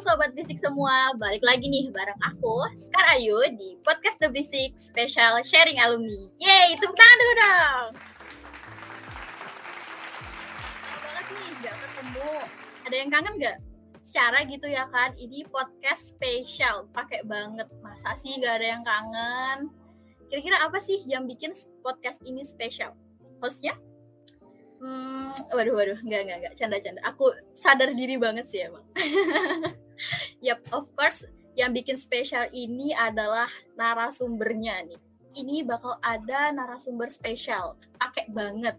Sobat Bisik semua, balik lagi nih bareng aku, Skar Ayu di Podcast The Bisik Special Sharing Alumni. Yeay, tepuk tangan dulu dong! banget nih, gak ketemu. Ada yang kangen gak? Secara gitu ya kan, ini podcast spesial, pakai banget. Masa sih gak ada yang kangen? Kira-kira apa sih yang bikin podcast ini spesial? Hostnya Hmm, waduh, waduh, nggak, nggak, nggak, canda-canda. Aku sadar diri banget sih emang. yap, of course, yang bikin spesial ini adalah narasumbernya nih. Ini bakal ada narasumber spesial, pakai banget.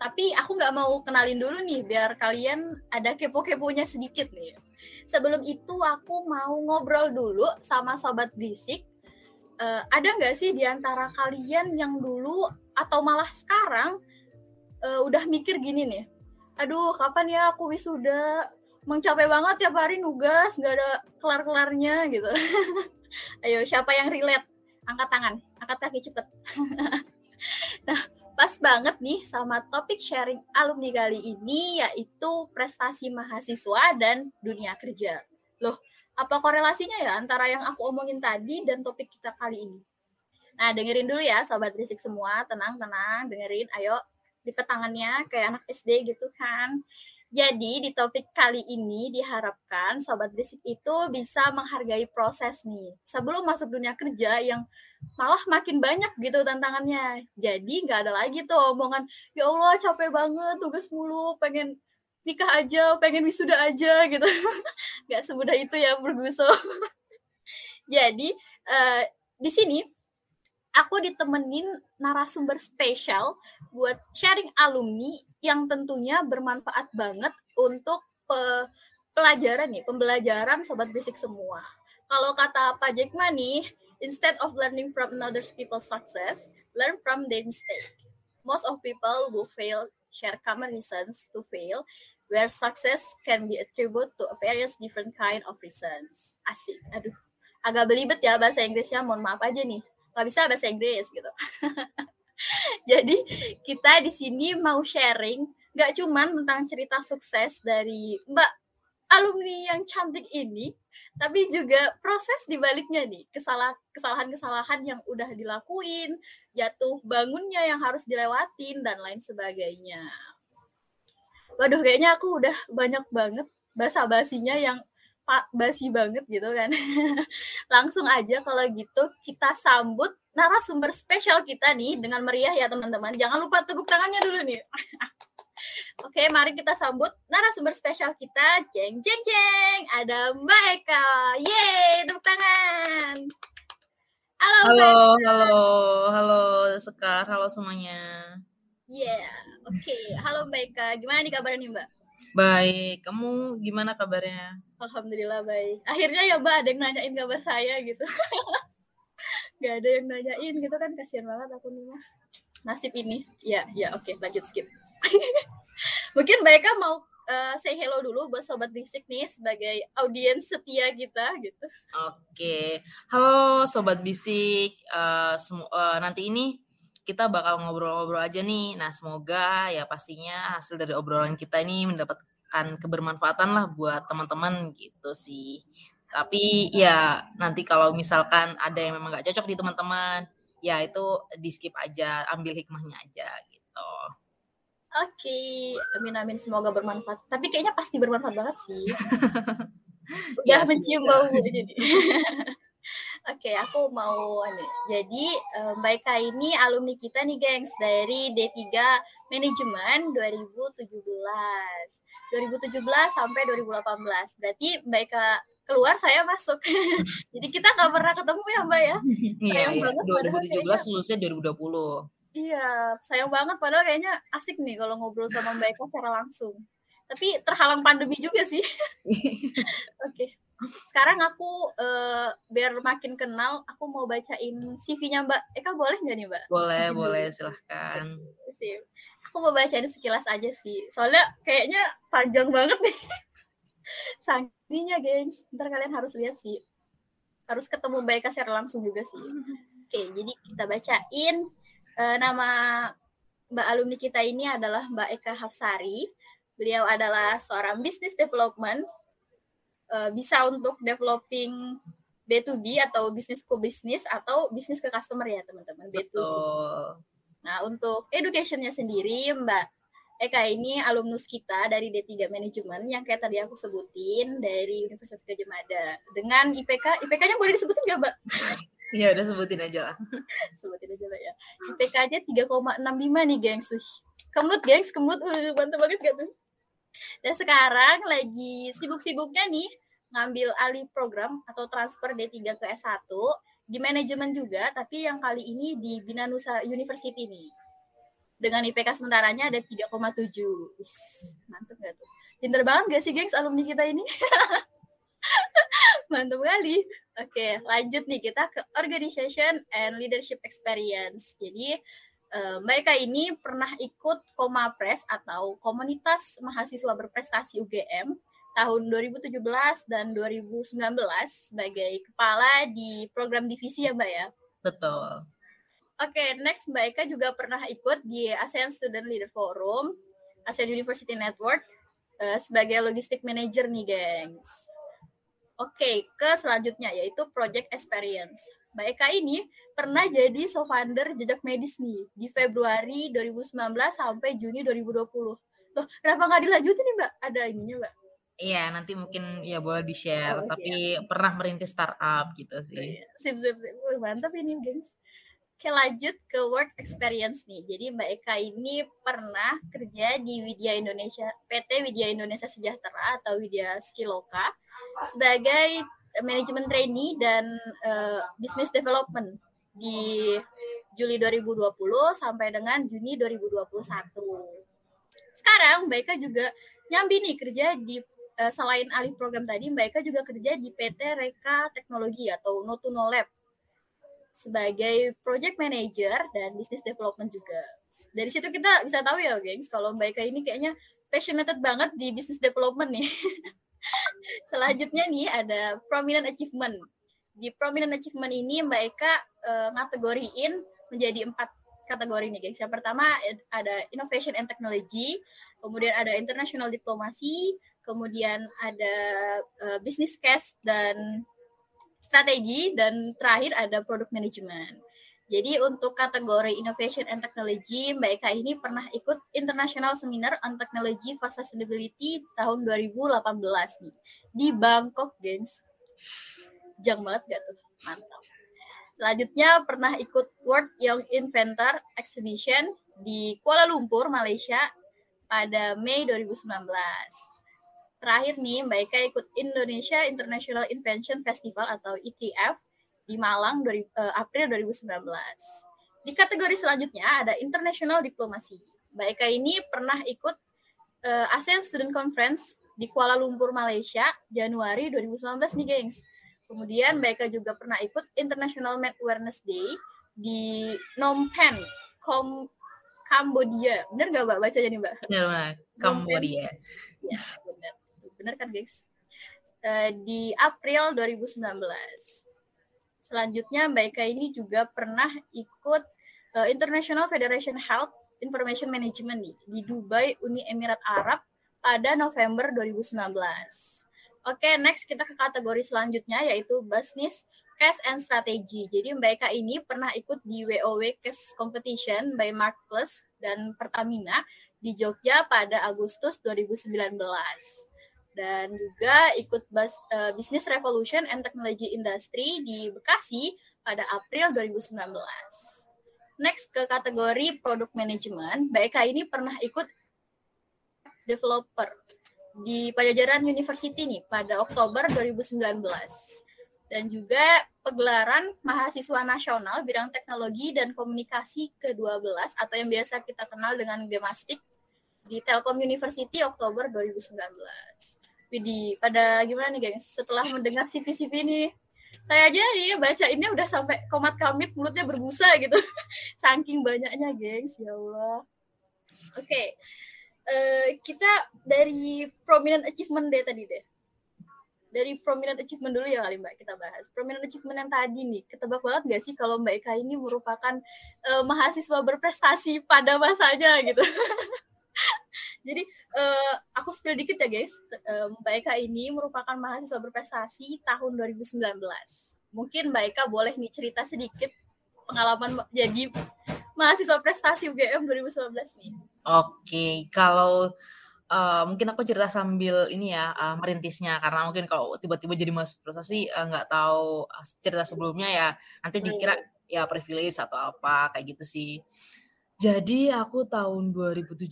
Tapi aku nggak mau kenalin dulu nih, biar kalian ada kepo-keponya sedikit nih. Sebelum itu aku mau ngobrol dulu sama sobat berisik. Uh, ada nggak sih di antara kalian yang dulu atau malah sekarang uh, udah mikir gini nih. Aduh kapan ya aku wisuda? Mencapai banget tiap hari nugas nggak ada kelar kelarnya gitu. Ayo siapa yang relate? Angkat tangan angkat kaki cepet. Nah pas banget nih sama topik sharing alumni kali ini yaitu prestasi mahasiswa dan dunia kerja. Loh apa korelasinya ya antara yang aku omongin tadi dan topik kita kali ini? Nah dengerin dulu ya sobat berisik semua. Tenang tenang dengerin. Ayo di petangannya kayak anak SD gitu kan. Jadi di topik kali ini diharapkan sobat berisik itu bisa menghargai proses nih sebelum masuk dunia kerja yang malah makin banyak gitu tantangannya. Jadi nggak ada lagi tuh omongan ya Allah capek banget tugas mulu pengen nikah aja pengen wisuda aja gitu. Nggak semudah itu ya berguso. Jadi uh, di sini aku ditemenin narasumber spesial buat sharing alumni yang tentunya bermanfaat banget untuk pe pelajaran nih, pembelajaran sobat basic semua. Kalau kata Pak Jackman nih, instead of learning from another people's success, learn from their mistake. Most of people who fail share common reasons to fail, where success can be attributed to various different kind of reasons. Asik, aduh. Agak belibet ya bahasa Inggrisnya, mohon maaf aja nih nggak bisa bahasa Inggris gitu. Jadi kita di sini mau sharing nggak cuman tentang cerita sukses dari Mbak alumni yang cantik ini, tapi juga proses dibaliknya nih, kesalahan-kesalahan yang udah dilakuin, jatuh bangunnya yang harus dilewatin dan lain sebagainya. Waduh, kayaknya aku udah banyak banget basa-basinya yang basi banget gitu kan. Langsung aja kalau gitu kita sambut narasumber spesial kita nih dengan meriah ya teman-teman. Jangan lupa tepuk tangannya dulu nih. Oke, mari kita sambut narasumber spesial kita. Jeng jeng jeng, ada Mbak Eka. Yeay, tepuk tangan. Halo, halo, Mbak halo, halo Sekar, halo semuanya. Yeah, oke. Okay. Halo Mbak Eka, gimana nih kabarnya nih Mbak? Baik, kamu gimana kabarnya? Alhamdulillah baik. Akhirnya ya Mbak ada yang nanyain kabar saya gitu. Gak ada yang nanyain gitu kan kasihan banget aku nih mah. Nasib ini. Ya, ya oke okay, lanjut skip. Mungkin mereka mau uh, say hello dulu buat sobat bisik nih sebagai audiens setia kita gitu. Oke, halo sobat bisik. Uh, uh, nanti ini kita bakal ngobrol-ngobrol aja nih. Nah, semoga ya pastinya hasil dari obrolan kita ini mendapatkan kebermanfaatan lah buat teman-teman gitu sih. Tapi ya nanti kalau misalkan ada yang memang gak cocok di teman-teman, ya itu di skip aja, ambil hikmahnya aja gitu. Oke, okay. amin amin semoga bermanfaat. Tapi kayaknya pasti bermanfaat banget sih. Udah ya, mencium bau jadi. Oke, okay, aku mau nih. Jadi um, Mbak Eka ini alumni kita nih, gengs, dari D3 Manajemen 2017. 2017 sampai 2018. Berarti Mbak Eka keluar saya masuk. Jadi kita nggak pernah ketemu ya Mbak ya. Iya, sayang iya. banget 2017 lulusnya 2020. Iya, sayang banget padahal kayaknya asik nih kalau ngobrol sama Mbak Eka secara langsung. Tapi terhalang pandemi juga sih. Oke. okay sekarang aku uh, biar makin kenal aku mau bacain CV-nya Mbak Eka boleh nggak nih Mbak? Boleh Jadi, boleh silahkan. Aku mau bacain sekilas aja sih soalnya kayaknya panjang banget nih. Sanginya gengs, ntar kalian harus lihat sih. Harus ketemu Mbak Eka secara langsung juga sih. Oke, jadi kita bacain uh, nama Mbak alumni kita ini adalah Mbak Eka Hafsari. Beliau adalah seorang business development uh, bisa untuk developing B2B atau bisnis ke bisnis atau bisnis ke customer ya teman-teman B2C. Nah untuk educationnya sendiri Mbak Eka ini alumnus kita dari D3 Manajemen yang kayak tadi aku sebutin dari Universitas Gajah Mada dengan IPK IPK-nya boleh disebutin nggak Mbak? Iya udah sebutin aja lah. sebutin aja lah ya. IPK-nya 3,65 nih gengs. Kemut gengs, kemut. Uh, mantap banget gak tuh? Dan sekarang lagi sibuk-sibuknya nih ngambil alih program atau transfer D3 ke S1 di manajemen juga, tapi yang kali ini di Binanusa University nih. Dengan IPK sementaranya ada 3,7. Mantep gak tuh? Pinter banget gak sih gengs alumni kita ini? Mantap kali. Oke, lanjut nih kita ke Organization and Leadership Experience. Jadi uh, Mbak Eka ini pernah ikut Komapres atau Komunitas Mahasiswa Berprestasi UGM tahun 2017 dan 2019 sebagai kepala di program divisi ya Mbak ya? Betul. Oke, okay, next Mbak Eka juga pernah ikut di ASEAN Student Leader Forum, ASEAN University Network uh, sebagai logistik manager nih, gengs. Oke, okay, ke selanjutnya yaitu Project Experience. Mbak Eka ini pernah jadi so-founder jejak medis nih di Februari 2019 sampai Juni 2020. Loh, kenapa nggak dilanjutin nih Mbak? Ada ininya Mbak? Iya, nanti mungkin ya boleh di-share, oh, tapi siap. pernah merintis startup gitu sih. Iya, sip, sip, sip. Mantap ini, gengs. Oke, lanjut ke work experience nih. Jadi Mbak Eka ini pernah kerja di Widya Indonesia, PT Widya Indonesia Sejahtera atau Widya Skiloka sebagai manajemen trainee dan uh, business development di Juli 2020 sampai dengan Juni 2021. Sekarang Mbak Eka juga nyambi nih kerja di uh, selain alih program tadi, Mbak Eka juga kerja di PT Reka Teknologi atau Notuno Lab sebagai project manager dan business development juga. Dari situ kita bisa tahu ya, gengs, kalau Mbak Eka ini kayaknya passionate banget di business development nih. Selanjutnya nih ada prominent achievement. Di prominent achievement ini Mbak Eka uh, ngategoriin menjadi empat kategori nih guys. Yang pertama ada innovation and technology, kemudian ada international diplomasi, kemudian ada uh, business case dan strategi dan terakhir ada product management. Jadi untuk kategori Innovation and Technology, Mbak Eka ini pernah ikut International Seminar on Technology for Sustainability tahun 2018 nih di Bangkok, gengs. Jang banget gak tuh? Mantap. Selanjutnya pernah ikut World Young Inventor Exhibition di Kuala Lumpur, Malaysia pada Mei 2019 terakhir nih Mbak Eka ikut Indonesia International Invention Festival atau ITF di Malang dari, uh, April 2019. Di kategori selanjutnya ada International Diplomasi. Mbak Eka ini pernah ikut uh, ASEAN Student Conference di Kuala Lumpur, Malaysia, Januari 2019 nih, gengs. Kemudian Mbak Eka juga pernah ikut International Med Awareness Day di Phnom Penh, Kom Kambodia. Bener nggak Mbak bacanya nih Mbak? Bener, Mbak. Kambodia. Ya, bener benar kan guys? Uh, di April 2019. Selanjutnya Mbak Eka ini juga pernah ikut uh, International Federation Health Information Management nih, di Dubai, Uni Emirat Arab pada November 2019. Oke, okay, next kita ke kategori selanjutnya yaitu Business Cash and Strategy. Jadi Mbak Eka ini pernah ikut di WOW Cash Competition by Mark Plus dan Pertamina di Jogja pada Agustus 2019 dan juga ikut bas, uh, Business Revolution and Technology Industry di Bekasi pada April 2019. Next ke kategori Product Management, Mbak Eka ini pernah ikut developer di Pajajaran University nih pada Oktober 2019 dan juga pegelaran mahasiswa nasional bidang teknologi dan komunikasi ke-12 atau yang biasa kita kenal dengan Gemastik di Telkom University Oktober 2019. Widih, pada gimana nih gengs? Setelah mendengar CV-CV ini, saya aja nih baca ini udah sampai komat kamit mulutnya berbusa gitu. Saking banyaknya gengs, ya Allah. Oke, okay. uh, eh, kita dari prominent achievement deh tadi deh. Dari prominent achievement dulu ya kali Mbak kita bahas. Prominent achievement yang tadi nih, ketebak banget gak sih kalau Mbak Eka ini merupakan uh, mahasiswa berprestasi pada masanya gitu. Jadi uh, aku spill dikit ya guys. Uh, Mbak Eka ini merupakan mahasiswa berprestasi tahun 2019. Mungkin Mbak Eka boleh nih cerita sedikit pengalaman jadi mahasiswa prestasi UGM 2019 nih. Oke, kalau uh, mungkin aku cerita sambil ini ya uh, merintisnya karena mungkin kalau tiba-tiba jadi mahasiswa prestasi nggak uh, tahu cerita sebelumnya ya nanti dikira ya privilege atau apa kayak gitu sih. Jadi aku tahun 2017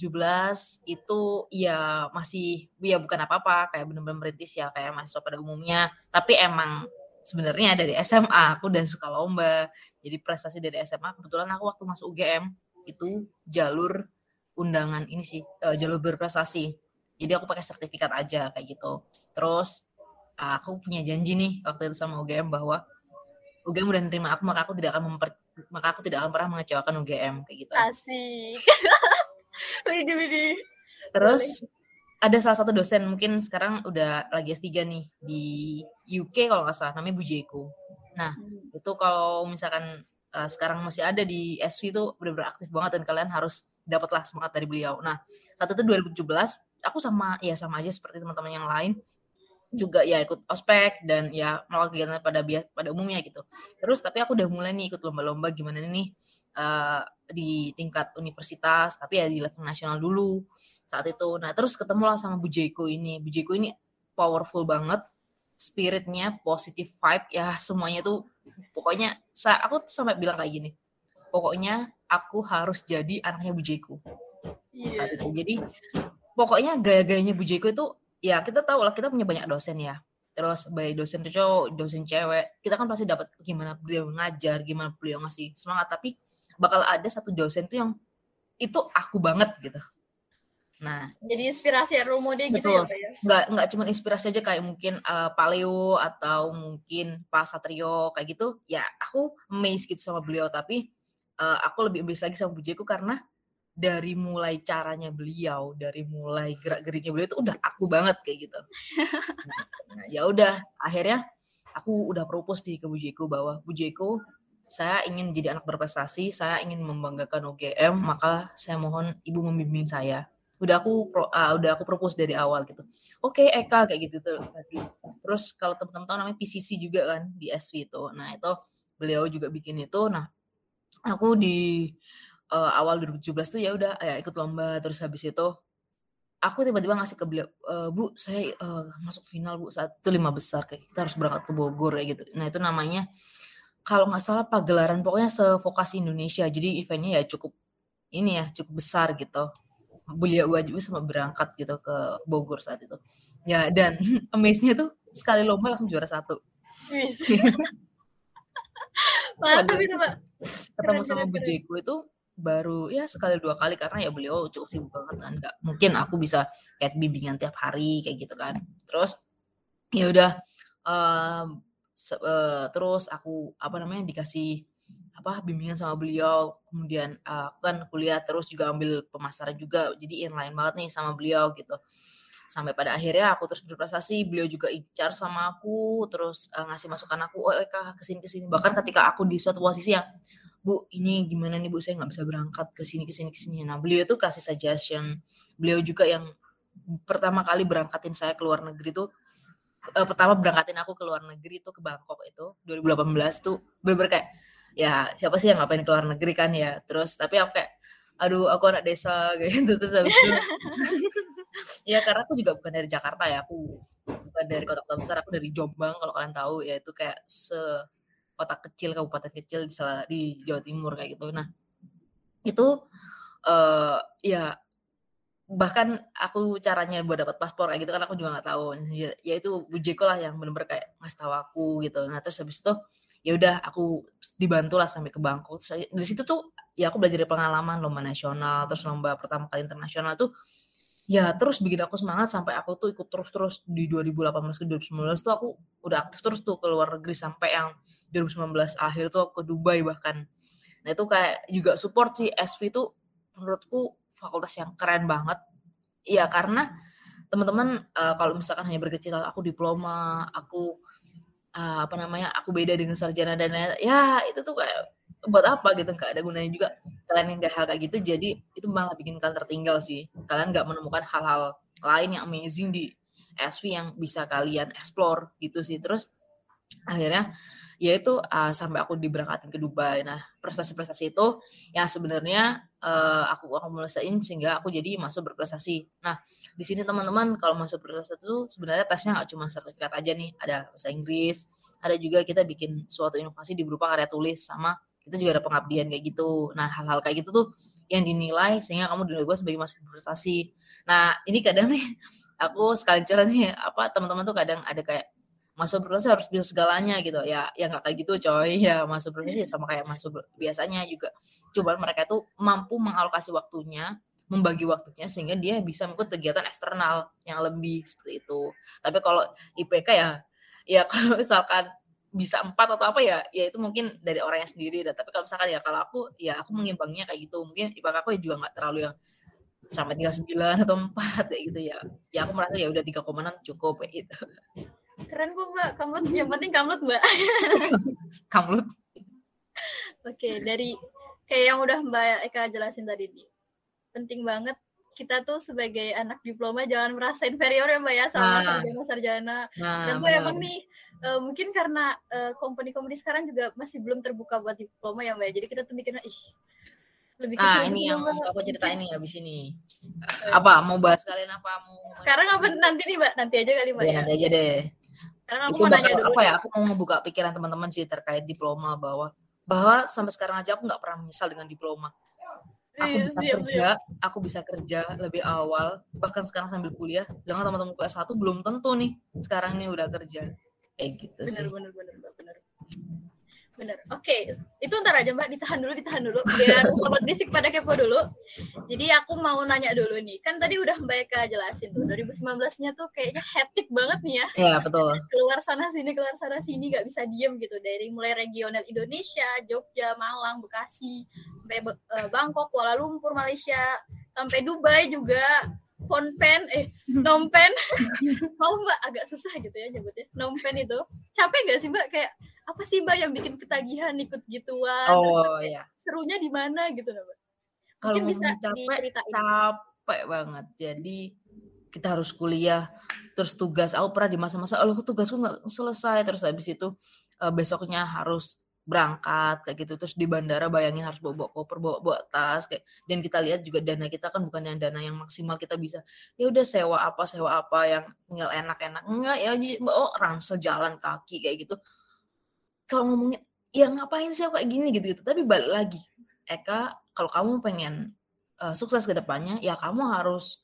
itu ya masih ya bukan apa-apa kayak bener-bener merintis ya kayak mahasiswa pada umumnya. Tapi emang sebenarnya dari SMA aku dan suka lomba. Jadi prestasi dari SMA kebetulan aku waktu masuk UGM itu jalur undangan ini sih uh, jalur berprestasi. Jadi aku pakai sertifikat aja kayak gitu. Terus aku punya janji nih waktu itu sama UGM bahwa UGM udah nerima aku maka aku tidak akan memper maka aku tidak akan pernah mengecewakan UGM kayak gitu. Asik. Widi widi. Terus ada salah satu dosen mungkin sekarang udah lagi S3 nih di UK kalau nggak salah namanya Bu Jeko. Nah, hmm. itu kalau misalkan uh, sekarang masih ada di SV itu benar-benar aktif banget dan kalian harus dapatlah semangat dari beliau. Nah, saat itu 2017 aku sama ya sama aja seperti teman-teman yang lain juga ya ikut ospek dan ya melakukan kegiatan pada bias pada umumnya gitu. Terus tapi aku udah mulai nih ikut lomba-lomba gimana nih uh, di tingkat universitas tapi ya di level nasional dulu saat itu. Nah terus ketemu lah sama Bu Jeko ini. Bu Jeko ini powerful banget, spiritnya positive vibe ya semuanya tuh pokoknya saya aku tuh sampai bilang kayak gini. Pokoknya aku harus jadi anaknya Bu Jeko. Yeah. Saat itu. Jadi pokoknya gaya-gayanya Bu Jeko itu ya kita tahu lah kita punya banyak dosen ya. Terus baik dosen cowok dosen cewek kita kan pasti dapat gimana beliau ngajar gimana beliau ngasih semangat. Tapi bakal ada satu dosen tuh yang itu aku banget gitu. Nah jadi inspirasi ya role model gitu ya, ya? Nggak nggak cuma inspirasi aja kayak mungkin uh, Paleo atau mungkin Pak Satrio kayak gitu. Ya aku amazed gitu sama beliau. Tapi uh, aku lebih amazed lagi sama Bu Jeko karena dari mulai caranya beliau, dari mulai gerak-geriknya beliau itu udah aku banget kayak gitu. Nah, nah ya udah, akhirnya aku udah propose di ke Bu bahwa Bu Jeko, saya ingin jadi anak berprestasi, saya ingin membanggakan UGM, maka saya mohon ibu membimbing saya. Udah aku pro, uh, udah aku propose dari awal gitu. Oke, okay, Eka kayak gitu tuh tadi. Terus kalau teman-teman tahu namanya PCC juga kan di SV itu. Nah, itu beliau juga bikin itu. Nah, aku di uh, awal 2017 tuh ya udah ya ikut lomba. Terus habis itu aku tiba-tiba ngasih ke beliau e, bu saya uh, masuk final bu saat itu lima besar kayak kita harus berangkat ke Bogor kayak gitu. Nah itu namanya kalau nggak salah pagelaran pokoknya sevokasi Indonesia. Jadi eventnya ya cukup ini ya cukup besar gitu. Beliau wajib sama berangkat gitu ke Bogor saat itu. Ya dan amaze-nya tuh sekali lomba langsung juara satu. Mantap itu pak. Ketemu sama Bu Jeko itu baru ya sekali dua kali karena ya beliau cukup sibuk banget kan. Nggak mungkin aku bisa kayak bimbingan tiap hari kayak gitu kan. Terus ya udah uh, uh, terus aku apa namanya dikasih apa bimbingan sama beliau. Kemudian uh, aku kan kuliah terus juga ambil pemasaran juga. Jadi inline banget nih sama beliau gitu. Sampai pada akhirnya aku terus berprestasi beliau juga incar sama aku terus uh, ngasih masukan aku oh Eka ke sini ke sini. Bahkan ketika aku di suatu posisi yang bu ini gimana nih bu? Saya nggak bisa berangkat ke sini ke sini ke sini. Nah beliau tuh kasih suggestion. Beliau juga yang pertama kali berangkatin saya ke luar negeri tuh uh, pertama berangkatin aku ke luar negeri tuh ke Bangkok itu 2018 tuh. Bener, -bener kayak ya siapa sih yang ngapain ke luar negeri kan ya. Terus tapi aku kayak aduh aku anak desa gitu. Terus habis itu ya karena aku juga bukan dari Jakarta ya. Aku bukan dari kota-kota besar aku dari Jombang kalau kalian tahu. Ya itu kayak se kota kecil kabupaten kecil di, di Jawa Timur kayak gitu. Nah itu uh, ya bahkan aku caranya buat dapat paspor kayak gitu kan aku juga nggak tahu. Ya, ya itu Bujeko lah yang benar-benar kayak ngasih tahu aku gitu. Nah terus habis itu ya udah aku dibantu lah sampai ke Bangkok. Dari situ tuh ya aku belajar dari pengalaman lomba nasional terus lomba pertama kali internasional tuh ya terus bikin aku semangat sampai aku tuh ikut terus-terus di 2018 ke 2019 tuh aku udah aktif terus tuh ke luar negeri sampai yang 2019 akhir tuh aku ke Dubai bahkan. Nah itu kayak juga support sih SV tuh menurutku fakultas yang keren banget. Iya karena teman-teman uh, kalau misalkan hanya berkecil aku diploma, aku uh, apa namanya aku beda dengan sarjana dan lain ya itu tuh kayak buat apa gitu nggak ada gunanya juga kalian yang hal kayak gitu jadi itu malah bikin kalian tertinggal sih kalian nggak menemukan hal-hal lain yang amazing di SV yang bisa kalian explore gitu sih terus akhirnya ya itu uh, sampai aku diberangkatin ke Dubai. Nah, prestasi-prestasi itu yang sebenarnya uh, aku aku melesaiin sehingga aku jadi masuk berprestasi. Nah, di sini teman-teman kalau masuk berprestasi itu sebenarnya tesnya nggak cuma sertifikat aja nih, ada bahasa Inggris, ada juga kita bikin suatu inovasi di berupa karya tulis sama kita juga ada pengabdian kayak gitu. Nah, hal-hal kayak gitu tuh yang dinilai sehingga kamu dinilai gue sebagai masuk berprestasi. Nah, ini kadang nih aku sekali cerita nih apa teman-teman tuh kadang ada kayak masuk profesi harus bisa segalanya gitu ya ya nggak kayak gitu coy ya masuk profesi sama kayak masuk biasanya juga coba mereka itu mampu mengalokasi waktunya membagi waktunya sehingga dia bisa mengikut kegiatan eksternal yang lebih seperti itu tapi kalau IPK ya ya kalau misalkan bisa empat atau apa ya ya itu mungkin dari orangnya sendiri dan tapi kalau misalkan ya kalau aku ya aku mengimbangnya kayak gitu. Mungkin IPK aku ya juga nggak terlalu yang sampai tiga sembilan atau empat kayak gitu ya. Ya aku merasa ya udah tiga enam cukup kayak gitu. Keren kok mbak, kamlut yang penting kamlut mbak. kamlut. Oke, dari kayak yang udah mbak Eka jelasin tadi nih, penting banget kita tuh sebagai anak diploma jangan merasa inferior ya mbak ya sama nah, sarjana-sarjana. Nah, Dan tuh emang nih uh, mungkin karena uh, company-company sekarang juga masih belum terbuka buat diploma ya mbak. Ya. Jadi kita tuh mikirnya ih lebih kecil. Ah, ini yang mbak. aku cerita ini habis ini. Apa mau bahas kalian apa mau? Sekarang apa nanti nih mbak? Nanti aja kali mbak. Ya, ya. Nanti aja deh. Karena aku itu mau nanya dulu. Apa ya? Aku mau ngebuka pikiran teman-teman sih terkait diploma bahwa bahwa sampai sekarang aja aku nggak pernah menyesal dengan diploma. Aku iya, bisa siap, kerja, siap. aku bisa kerja lebih awal, bahkan sekarang sambil kuliah. Jangan teman-teman kelas satu belum tentu nih sekarang ini udah kerja. Kayak gitu bener, sih. Bener, bener, bener, bener bener. Oke okay. itu ntar aja mbak. Ditahan dulu ditahan dulu. Biar sobat bisik pada kepo dulu. Jadi aku mau nanya dulu nih. Kan tadi udah mbak Eka jelasin tuh 2019 nya tuh kayaknya hectic banget nih ya. Iya betul. Keluar sana sini keluar sana sini nggak bisa diem gitu. Dari mulai regional Indonesia Jogja Malang Bekasi sampai eh, Bangkok Kuala Lumpur Malaysia sampai Dubai juga Phone eh nompen mau mbak agak susah gitu ya nyebutnya. Nompen itu. Capek nggak sih mbak? Kayak apa sih mbak yang bikin ketagihan ikut gituan? Oh iya. serunya di mana gitu mbak? Kalau bisa capek, diceritain. capek banget. Jadi kita harus kuliah terus tugas. Aku pernah di masa-masa oh tugasku nggak selesai. Terus habis itu uh, besoknya harus berangkat kayak gitu. Terus di bandara bayangin harus bawa bawa koper bawa bawa tas kayak dan kita lihat juga dana kita kan bukan yang dana yang maksimal kita bisa ya udah sewa apa sewa apa yang tinggal enak-enak. Enggak ya oh ransel jalan kaki kayak gitu. Kalau ngomongnya ya ngapain sih aku kayak gini? Gitu gitu tapi balik lagi Eka kalau kamu pengen uh, sukses ke depannya ya kamu harus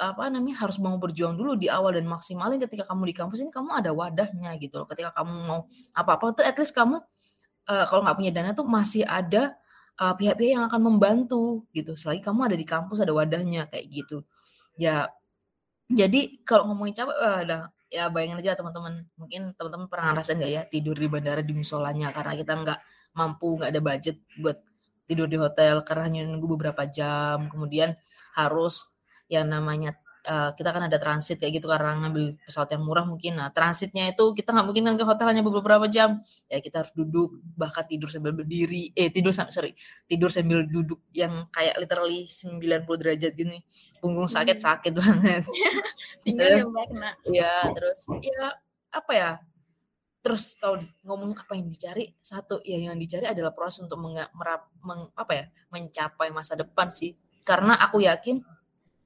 apa namanya harus mau berjuang dulu di awal dan maksimalin ketika kamu di kampus ini kamu ada wadahnya gitu loh. Ketika kamu mau apa-apa tuh at least kamu uh, kalau nggak punya dana tuh masih ada pihak pihak-pihak yang akan membantu gitu. Selagi kamu ada di kampus ada wadahnya kayak gitu. Ya jadi kalau ngomongin capek uh, ada ya bayangin aja teman-teman mungkin teman-teman pernah ngerasain nggak ya tidur di bandara di musolanya karena kita nggak mampu nggak ada budget buat tidur di hotel karena hanya nunggu beberapa jam kemudian harus yang namanya uh, kita kan ada transit kayak gitu karena ngambil pesawat yang murah mungkin. Nah, transitnya itu kita nggak mungkin kan ke hotel hanya beberapa jam. Ya kita harus duduk, bahkan tidur sambil berdiri. Eh, tidur sorry, tidur sambil duduk yang kayak literally 90 derajat gini. Punggung sakit hmm. sakit banget. Tinggal terus, Ya, terus ya apa ya? Terus kalau ngomong apa yang dicari, satu ya yang dicari adalah proses untuk meng, merap, meng, apa ya, mencapai masa depan sih. Karena aku yakin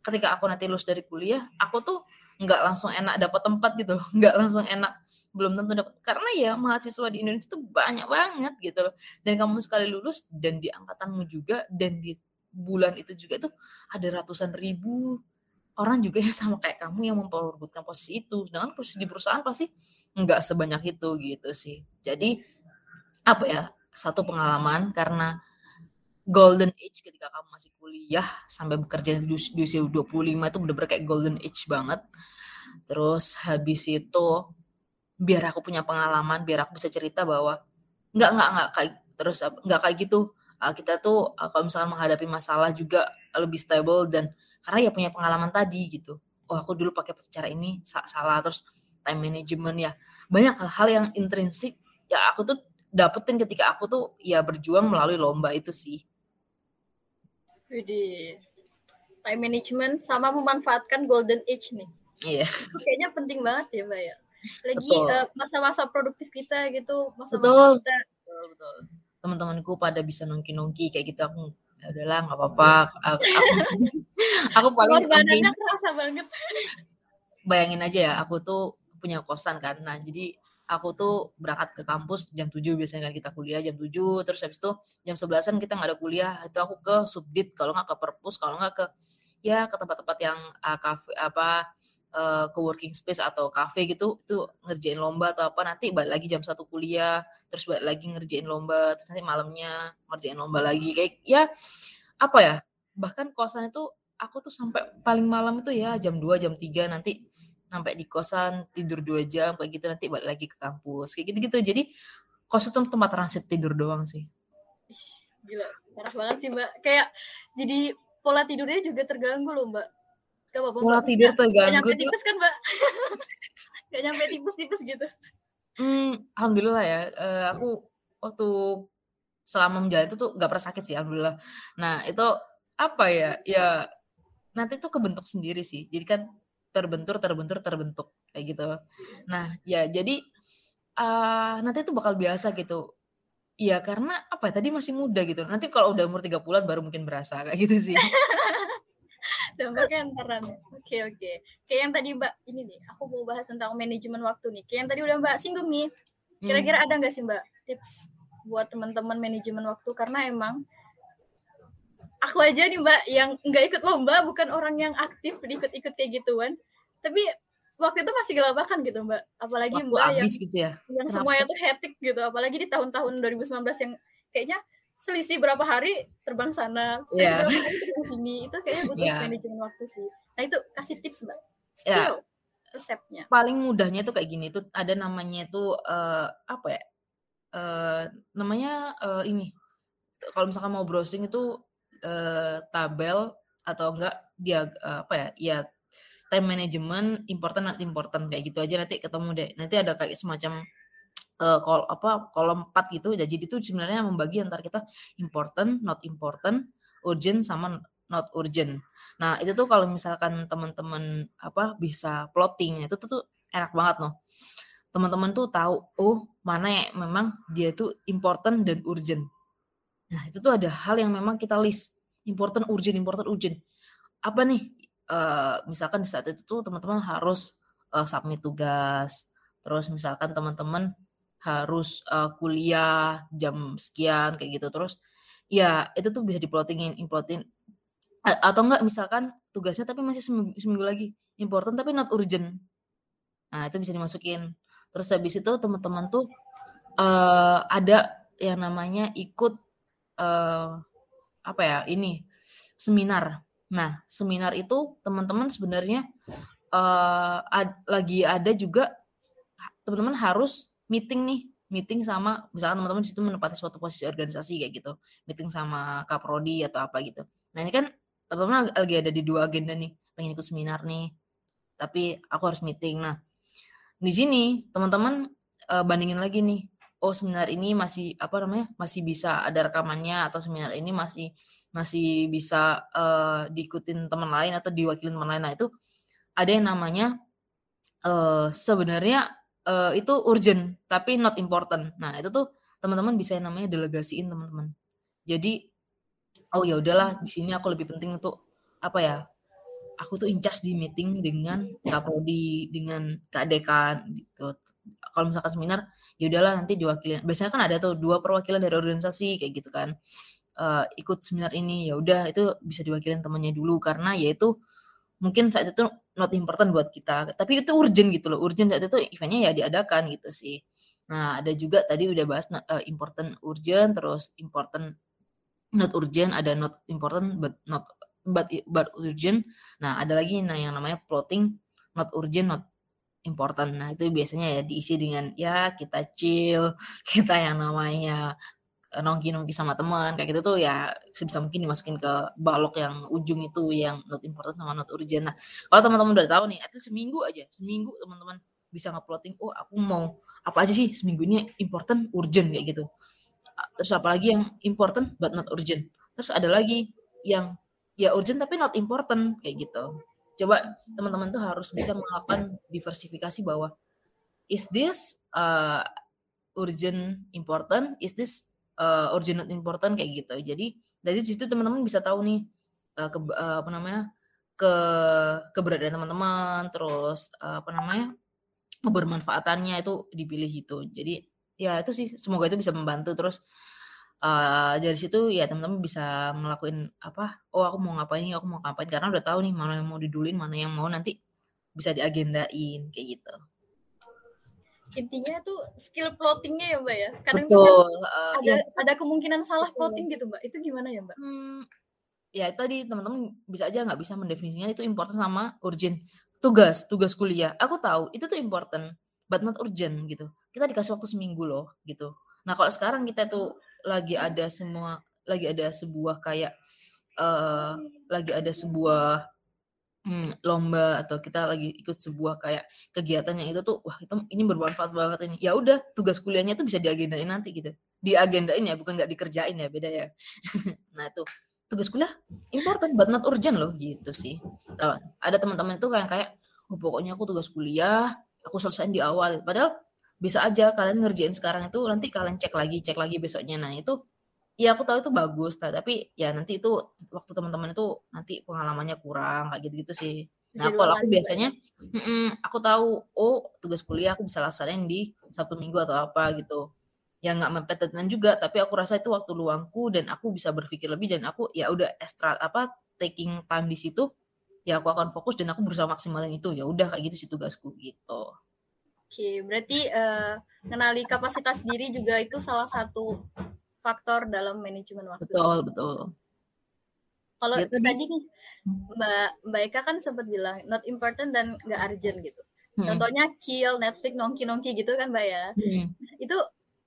ketika aku nanti lulus dari kuliah aku tuh nggak langsung enak dapat tempat gitu loh. Nggak langsung enak belum tentu dapat karena ya mahasiswa di Indonesia itu banyak banget gitu loh. Dan kamu sekali lulus dan di angkatanmu juga dan di bulan itu juga itu ada ratusan ribu orang juga yang sama kayak kamu yang memperebutkan posisi itu. Dengan posisi di perusahaan pasti nggak sebanyak itu gitu sih. Jadi apa ya satu pengalaman karena golden age ketika kamu masih kuliah sampai bekerja di, di usia 25 itu bener-bener kayak golden age banget. Terus habis itu biar aku punya pengalaman, biar aku bisa cerita bahwa nggak nggak nggak kayak terus nggak kayak gitu. Uh, kita tuh uh, kalau misalnya menghadapi masalah juga lebih stable dan karena ya punya pengalaman tadi gitu. Oh aku dulu pakai cara ini salah terus time management ya banyak hal-hal yang intrinsik ya aku tuh dapetin ketika aku tuh ya berjuang melalui lomba itu sih. Jadi time management sama memanfaatkan golden age nih. Iya. Kayaknya penting banget ya, Mbak ya. Lagi uh, masa-masa produktif kita gitu, masa-masa kita. Betul, betul. Teman-temanku pada bisa nongki-nongki kayak gitu aku ya udahlah nggak apa-apa. Aku, aku, aku paling badannya kerasa banget. Bayangin aja ya, aku tuh punya kosan kan. Nah, jadi aku tuh berangkat ke kampus jam 7 biasanya kan kita kuliah jam 7 terus habis itu jam 11-an kita nggak ada kuliah itu aku ke subdit kalau nggak ke perpus kalau nggak ke ya ke tempat-tempat yang uh, kafe apa uh, ke working space atau cafe gitu itu ngerjain lomba atau apa nanti balik lagi jam satu kuliah terus balik lagi ngerjain lomba terus nanti malamnya ngerjain lomba lagi kayak ya apa ya bahkan kosan itu aku tuh sampai paling malam itu ya jam 2 jam 3 nanti sampai di kosan tidur dua jam kayak gitu nanti balik lagi ke kampus kayak gitu gitu jadi kos itu tempat transit tidur doang sih. Gila. Parah banget sih mbak. Kayak jadi pola tidurnya juga terganggu loh mbak. Gak apa-apa pola tidur terganggu gak nyampe tipes kan mbak? Gak nyampe tipes-tipes gitu. Hmm, alhamdulillah ya. Uh, aku waktu selama menjalani itu tuh gak pernah sakit sih alhamdulillah. Nah itu apa ya? Ya nanti tuh kebentuk sendiri sih. Jadi kan terbentur terbentur terbentuk kayak gitu nah ya jadi uh, nanti itu bakal biasa gitu Iya karena apa ya, tadi masih muda gitu. Nanti kalau udah umur tiga bulan baru mungkin berasa kayak gitu sih. Dampaknya antaran. Oke oke. Kayak yang tadi Mbak ini nih, aku mau bahas tentang manajemen waktu nih. Kayak yang tadi udah Mbak singgung nih. Kira-kira hmm. ada nggak sih Mbak tips buat teman-teman manajemen waktu karena emang aku aja nih mbak yang nggak ikut lomba bukan orang yang aktif ikut-ikut kayak gituan tapi waktu itu masih gelabakan gitu mbak apalagi Waktu mbak yang gitu ya? yang Kenapa? semuanya tuh hectic gitu apalagi di tahun-tahun 2019 yang kayaknya selisih berapa hari terbang sana selisih yeah. berapa hari terbang sini itu kayaknya butuh yeah. manajemen waktu sih nah itu kasih tips mbak skill yeah. resepnya paling mudahnya tuh kayak gini tuh ada namanya tuh uh, apa ya uh, namanya uh, ini kalau misalkan mau browsing itu uh, tabel atau enggak dia uh, apa ya ya time management important not important kayak gitu aja nanti ketemu deh. Nanti ada kayak semacam uh, kol apa kolom 4 gitu. Jadi itu sebenarnya membagi antara kita important not important urgent sama not urgent. Nah itu tuh kalau misalkan teman-teman apa bisa plotting itu tuh, tuh enak banget loh teman-teman tuh tahu oh mana yang memang dia tuh important dan urgent Nah, itu tuh ada hal yang memang kita list. Important, urgent, important, urgent. Apa nih? Uh, misalkan di saat itu tuh teman-teman harus uh, submit tugas. Terus misalkan teman-teman harus uh, kuliah jam sekian kayak gitu. Terus ya itu tuh bisa diplotingin, implotin. atau enggak misalkan tugasnya tapi masih seminggu, seminggu lagi. Important tapi not urgent. Nah, itu bisa dimasukin. Terus habis itu teman-teman tuh uh, ada yang namanya ikut uh, apa ya ini seminar. Nah seminar itu teman-teman sebenarnya uh, ad, lagi ada juga teman-teman harus meeting nih meeting sama misalkan teman-teman situ menempati suatu posisi organisasi kayak gitu meeting sama kaprodi atau apa gitu nah ini kan teman-teman lagi ada di dua agenda nih pengen ikut seminar nih tapi aku harus meeting nah di sini teman-teman uh, bandingin lagi nih oh seminar ini masih apa namanya masih bisa ada rekamannya atau seminar ini masih masih bisa uh, diikutin teman lain atau diwakilin teman lain. Nah itu ada yang namanya uh, sebenarnya uh, itu urgent tapi not important. Nah itu tuh teman-teman bisa yang namanya delegasiin teman-teman. Jadi oh ya udahlah di sini aku lebih penting untuk apa ya aku tuh in di meeting dengan kapoldi dengan keadekan gitu kalau misalkan seminar ya udahlah nanti diwakilin. Biasanya kan ada tuh dua perwakilan dari organisasi kayak gitu kan. Uh, ikut seminar ini ya udah itu bisa diwakilin temannya dulu. Karena ya itu mungkin saat itu not important buat kita. Tapi itu urgent gitu loh urgent. Saat itu eventnya ya diadakan gitu sih. Nah ada juga tadi udah bahas uh, important urgent. Terus important not urgent. Ada not important but not but but urgent. Nah ada lagi nah yang namanya plotting not urgent not important. Nah, itu biasanya ya diisi dengan ya kita chill, kita yang namanya eh, nongki-nongki sama teman kayak gitu tuh ya sebisa mungkin dimasukin ke balok yang ujung itu yang not important sama not urgent. Nah, kalau teman-teman udah tahu nih, itu seminggu aja, seminggu teman-teman bisa ngeploting, oh aku mau apa aja sih seminggu ini important urgent kayak gitu terus apalagi yang important but not urgent terus ada lagi yang ya urgent tapi not important kayak gitu coba teman-teman tuh harus bisa melakukan diversifikasi bahwa is this uh, urgent important? Is this uh, urgent important? Kayak gitu. Jadi dari situ teman-teman bisa tahu nih uh, ke, uh, apa namanya ke keberadaan teman-teman terus uh, apa namanya kebermanfaatannya itu dipilih itu jadi ya itu sih semoga itu bisa membantu. Terus uh, dari situ ya teman-teman bisa ngelakuin apa oh aku mau ngapain aku mau ngapain karena udah tahu nih mana yang mau didulin mana yang mau nanti bisa diagendain kayak gitu. Intinya tuh skill plottingnya ya mbak ya. Kadang Betul, uh, ada ya. ada kemungkinan salah plotting gitu mbak. Itu gimana ya mbak? Hmm, ya tadi teman-teman bisa aja nggak bisa mendefinisinya itu important sama urgent. Tugas tugas kuliah. Aku tahu itu tuh important but not urgent gitu. Kita dikasih waktu seminggu loh gitu. Nah kalau sekarang kita tuh lagi ada semua lagi ada sebuah kayak uh, lagi ada sebuah hmm, lomba atau kita lagi ikut sebuah kayak kegiatan yang itu tuh wah itu ini bermanfaat banget ini. Ya udah tugas kuliahnya tuh bisa diagendain nanti gitu. Diagendain ya bukan nggak dikerjain ya beda ya. Nah itu. Tugas kuliah important but not urgent loh gitu sih. Ada teman-teman itu kayak kayak oh, pokoknya aku tugas kuliah aku selesaiin di awal. Padahal bisa aja kalian ngerjain sekarang itu nanti kalian cek lagi cek lagi besoknya. Nah itu ya aku tahu itu bagus nah, tapi ya nanti itu waktu teman-teman itu nanti pengalamannya kurang kayak gitu-gitu sih. Nah kalau aku biasanya mm, aku tahu oh tugas kuliah aku bisa laksanain di sabtu minggu atau apa gitu. Yang nggak mepet dan juga tapi aku rasa itu waktu luangku dan aku bisa berpikir lebih dan aku ya udah extra apa taking time di situ ya aku akan fokus dan aku berusaha maksimalin itu. Ya udah kayak gitu sih tugasku gitu Oke, berarti uh, kenali kapasitas diri juga itu salah satu faktor dalam manajemen waktu. Betul, betul. Kalau ya, tadi nih Mbak Mbak Eka kan sempat bilang not important dan nggak urgent gitu. Hmm. Contohnya chill, Netflix, nongki-nongki gitu kan Mbak ya. Hmm. Itu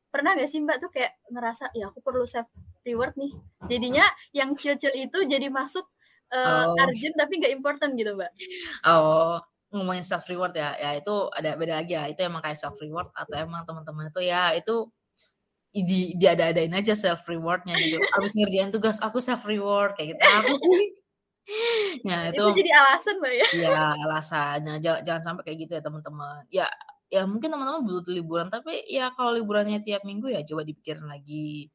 pernah nggak sih Mbak tuh kayak ngerasa ya aku perlu self reward nih. Jadinya yang chill-chill itu jadi masuk uh, oh. urgent tapi nggak important gitu Mbak. Oh, ngomongin self reward ya, ya itu ada beda lagi ya. Itu emang kayak self reward atau emang teman-teman itu ya itu di diada-adain aja self rewardnya gitu. Abis ngerjain tugas aku self reward kayak gitu. Aku Nah, itu, itu jadi alasan, Mbak ya. Iya, alasannya. Jangan, jangan sampai kayak gitu ya, teman-teman. Ya, ya mungkin teman-teman butuh liburan, tapi ya kalau liburannya tiap minggu ya coba dipikirin lagi.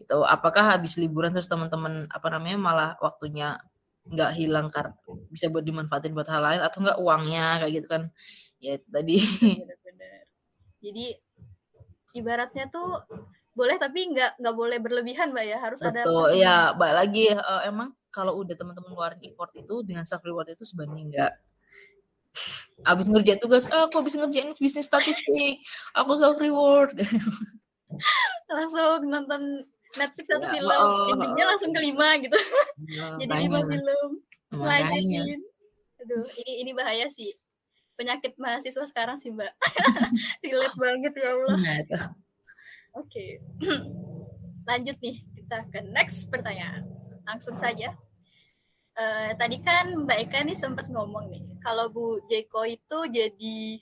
Itu apakah habis liburan terus teman-teman apa namanya malah waktunya nggak hilang karena bisa buat dimanfaatin buat hal lain atau nggak uangnya kayak gitu kan. Ya tadi. Benar-benar. Jadi ibaratnya tuh boleh tapi nggak nggak boleh berlebihan mbak ya harus Betul, ada Betul ya mbak lagi uh, emang kalau udah teman-teman ngeluarin effort itu dengan self reward itu sebanding nggak abis ngerjain tugas oh, aku abis ngerjain bisnis statistik aku self reward langsung nonton Netflix satu ya, film oh, endingnya langsung kelima gitu. Oh, jadi lima film. Lanjutin. aduh ini ini bahaya sih. Penyakit mahasiswa sekarang sih mbak. Relate banget ya Allah. Nah, oke. Okay. lanjut nih kita ke next pertanyaan. Langsung saja. Uh, tadi kan mbak Eka nih sempat ngomong nih kalau Bu Jeko itu jadi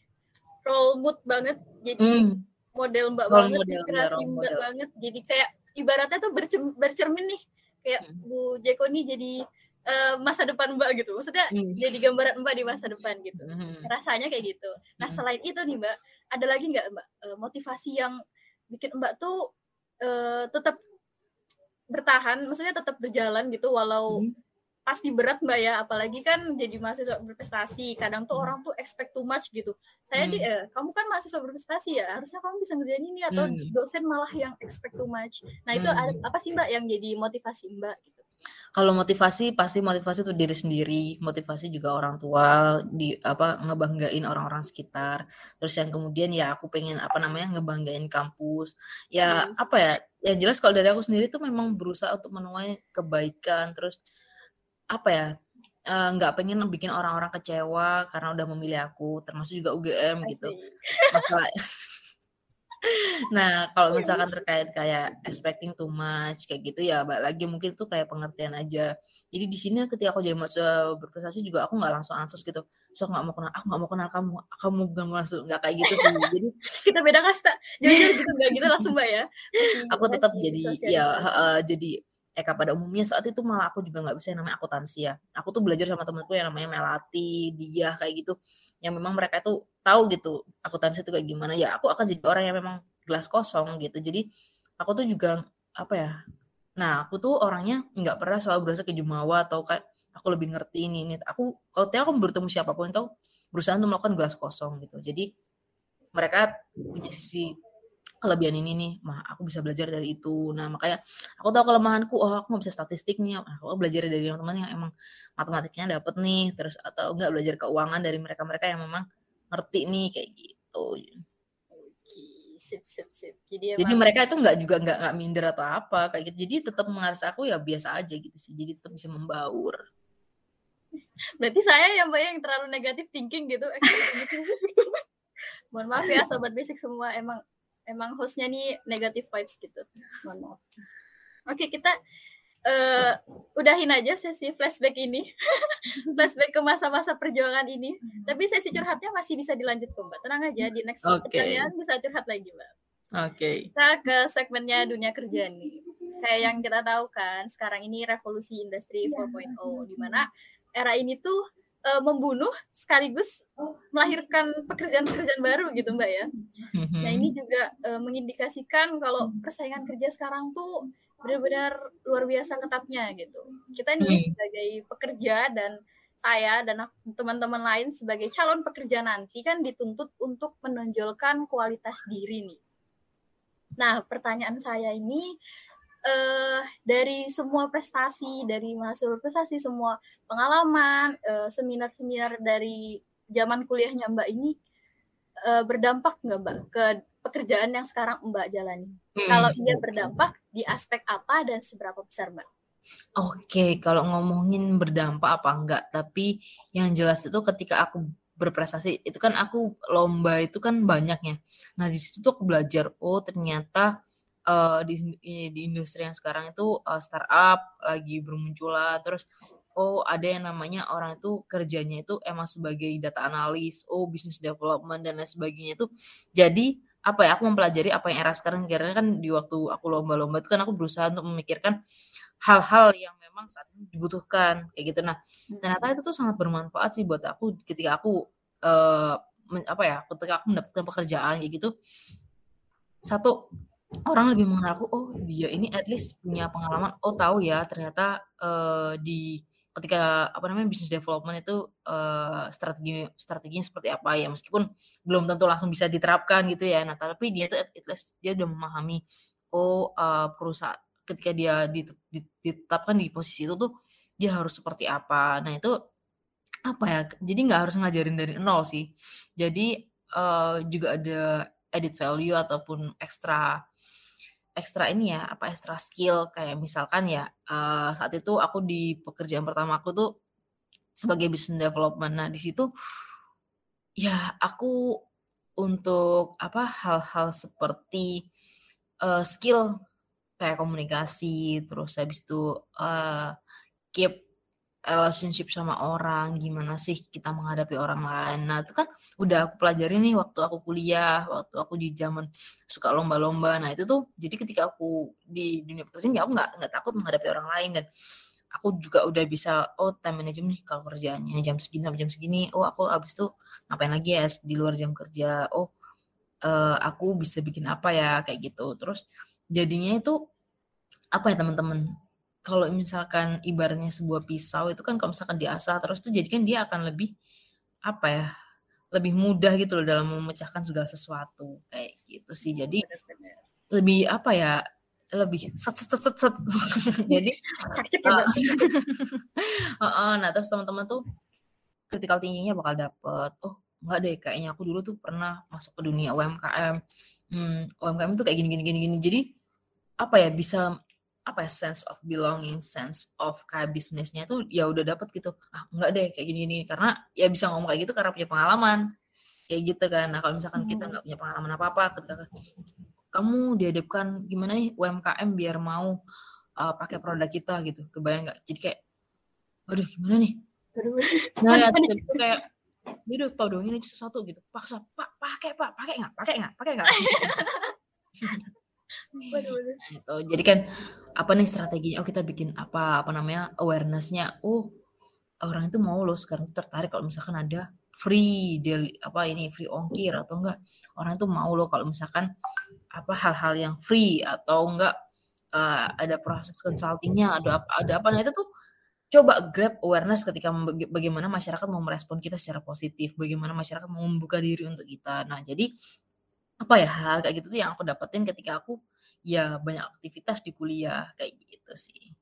role mood banget jadi hmm. model mbak role banget model, inspirasi mbak model. banget. Jadi kayak ibaratnya tuh bercermin nih kayak hmm. Bu Jeko nih jadi uh, masa depan Mbak gitu. Maksudnya hmm. jadi gambaran Mbak di masa depan gitu. Hmm. Rasanya kayak gitu. Nah, hmm. selain itu nih Mbak, ada lagi nggak Mbak uh, motivasi yang bikin Mbak tuh uh, tetap bertahan, maksudnya tetap berjalan gitu walau hmm. Pasti berat Mbak ya, apalagi kan jadi mahasiswa berprestasi. Kadang tuh orang tuh expect too much gitu. Saya hmm. di eh, kamu kan mahasiswa berprestasi ya, harusnya kamu bisa ngerjain ini atau hmm. dosen malah yang expect too much. Nah, itu hmm. apa sih Mbak yang jadi motivasi Mbak gitu? Kalau motivasi pasti motivasi untuk diri sendiri, motivasi juga orang tua di apa ngebanggain orang-orang sekitar. Terus yang kemudian ya aku pengen apa namanya ngebanggain kampus. Ya yes. apa ya? Yang jelas kalau dari aku sendiri tuh memang berusaha untuk menuai kebaikan. Terus apa ya? nggak uh, pengen bikin orang-orang kecewa karena udah memilih aku, termasuk juga UGM gitu. Masalah nah kalau misalkan terkait kayak expecting too much kayak gitu ya balik lagi mungkin itu kayak pengertian aja. Jadi di sini ketika aku jadi mahasiswa berprestasi juga aku nggak langsung ansos gitu. So nggak mau kenal aku nggak mau kenal kamu kamu gak mau langsung nggak kayak gitu sih. Jadi kita beda kasta. Jadi gitu nggak gitu langsung mbak ya. Aku tetap jadi ya uh, jadi Eka pada umumnya saat itu malah aku juga nggak bisa yang namanya akuntansi ya. Aku tuh belajar sama temenku yang namanya Melati, dia kayak gitu. Yang memang mereka tuh tahu gitu akuntansi itu kayak gimana. Ya aku akan jadi orang yang memang gelas kosong gitu. Jadi aku tuh juga apa ya? Nah, aku tuh orangnya nggak pernah selalu berasa ke jumawa atau kayak aku lebih ngerti ini ini. Aku kalau tiap aku bertemu siapa pun itu berusaha untuk melakukan gelas kosong gitu. Jadi mereka punya sisi kelebihan ini nih, mah aku bisa belajar dari itu. Nah makanya aku tahu kelemahanku, oh aku nggak bisa statistik nih, aku belajar dari teman-teman yang emang matematiknya dapet nih, terus atau enggak belajar keuangan dari mereka-mereka yang memang ngerti nih kayak gitu. sip sip sip. Jadi, emang... jadi mereka itu nggak juga nggak nggak minder atau apa kayak gitu. Jadi tetap mengarah aku ya biasa aja gitu sih. Jadi tetap bisa membaur. Berarti saya yang mbak yang terlalu negatif thinking gitu. Mohon maaf ya sobat basic semua emang emang hostnya nih negatif vibes gitu. Mohon maaf. Oke kita uh, udahin aja sesi flashback ini. Flashback ke masa-masa perjuangan ini. Tapi sesi curhatnya masih bisa dilanjut kok mbak. Tenang aja di next okay. pertanyaan bisa curhat lagi mbak. Oke. Okay. kita ke segmennya dunia kerja nih. Kayak yang kita tahu kan sekarang ini revolusi industri 4.0 di mana era ini tuh uh, membunuh sekaligus melahirkan pekerjaan-pekerjaan baru gitu mbak ya. Mm-hmm. Nah ini juga uh, mengindikasikan kalau persaingan kerja sekarang tuh benar-benar luar biasa ketatnya gitu. Kita nih mm. sebagai pekerja dan saya dan teman-teman lain sebagai calon pekerja nanti kan dituntut untuk menonjolkan kualitas diri nih. Nah pertanyaan saya ini uh, dari semua prestasi dari mahasiswa prestasi semua pengalaman uh, seminar-seminar dari zaman kuliahnya Mbak ini uh, berdampak nggak Mbak ke pekerjaan yang sekarang Mbak jalani? Hmm. Kalau iya berdampak di aspek apa dan seberapa besar Mbak? Oke, kalau ngomongin berdampak apa enggak, tapi yang jelas itu ketika aku berprestasi itu kan aku lomba itu kan banyaknya. Nah di situ tuh aku belajar oh ternyata uh, di di industri yang sekarang itu uh, startup lagi bermunculan terus oh ada yang namanya orang itu kerjanya itu emang sebagai data analis oh business development dan lain sebagainya itu jadi apa ya aku mempelajari apa yang era sekarang. Karena kan di waktu aku lomba-lomba itu kan aku berusaha untuk memikirkan hal-hal yang memang saat ini dibutuhkan kayak gitu. Nah ternyata itu tuh sangat bermanfaat sih buat aku ketika aku uh, apa ya ketika aku mendapatkan pekerjaan kayak gitu. Satu orang lebih mengenal aku, oh dia ini at least punya pengalaman, oh tahu ya ternyata uh, di ketika apa namanya bisnis development itu uh, strategi strateginya seperti apa ya meskipun belum tentu langsung bisa diterapkan gitu ya. Nah tapi dia tuh at least dia udah memahami oh uh, perusahaan ketika dia ditetapkan di posisi itu tuh dia harus seperti apa. Nah itu apa ya jadi nggak harus ngajarin dari nol sih. Jadi uh, juga ada edit value ataupun ekstra ekstra ini ya, apa ekstra skill kayak misalkan ya uh, saat itu aku di pekerjaan pertama aku tuh sebagai business development. Nah, di situ ya aku untuk apa hal-hal seperti uh, skill kayak komunikasi, terus habis itu uh, keep relationship sama orang, gimana sih kita menghadapi orang lain. Nah, itu kan udah aku pelajari nih waktu aku kuliah, waktu aku di zaman suka lomba-lomba. Nah, itu tuh jadi ketika aku di dunia pekerjaan ya aku nggak nggak takut menghadapi orang lain dan aku juga udah bisa oh time management nih kalau kerjaannya jam segini sampai jam segini. Oh, aku abis itu ngapain lagi ya di luar jam kerja. Oh, uh, aku bisa bikin apa ya kayak gitu. Terus jadinya itu apa ya teman-teman kalau misalkan ibaratnya sebuah pisau itu kan kalau misalkan diasah terus tuh jadi kan dia akan lebih apa ya lebih mudah gitu loh dalam memecahkan segala sesuatu kayak gitu sih. Jadi lebih apa ya lebih set set set set, set. jadi cek uh, uh, nah terus teman-teman tuh critical tingginya bakal dapet oh enggak deh kayaknya aku dulu tuh pernah masuk ke dunia UMKM hmm, UMKM tuh kayak gini gini gini gini. Jadi apa ya bisa apa ya sense of belonging, sense of kayak bisnisnya tuh ya udah dapet gitu. Ah enggak deh kayak gini-gini. Karena ya bisa ngomong kayak gitu karena punya pengalaman. Kayak gitu kan. Nah kalau misalkan kita hmm. nggak punya pengalaman apa-apa ketika kamu dihadapkan gimana nih UMKM biar mau uh, pakai produk kita gitu. Kebayang nggak? Jadi kayak aduh gimana nih? Nah ya itu kayak udah tau dong ini sesuatu gitu. Paksa pak pakai pak. Pakai nggak? Pakai nggak? Pakai nggak nah, itu. Jadi kan apa nih strateginya? Oh kita bikin apa apa namanya awarenessnya. Oh orang itu mau loh sekarang tertarik kalau misalkan ada free del apa ini free ongkir atau enggak. Orang itu mau loh kalau misalkan apa hal-hal yang free atau enggak uh, ada proses consultingnya ada apa ada apa. Nah itu tuh coba grab awareness ketika bagaimana masyarakat mau merespon kita secara positif bagaimana masyarakat mau membuka diri untuk kita. Nah jadi apa ya hal kayak gitu tuh yang aku dapetin ketika aku ya banyak aktivitas di kuliah kayak gitu sih.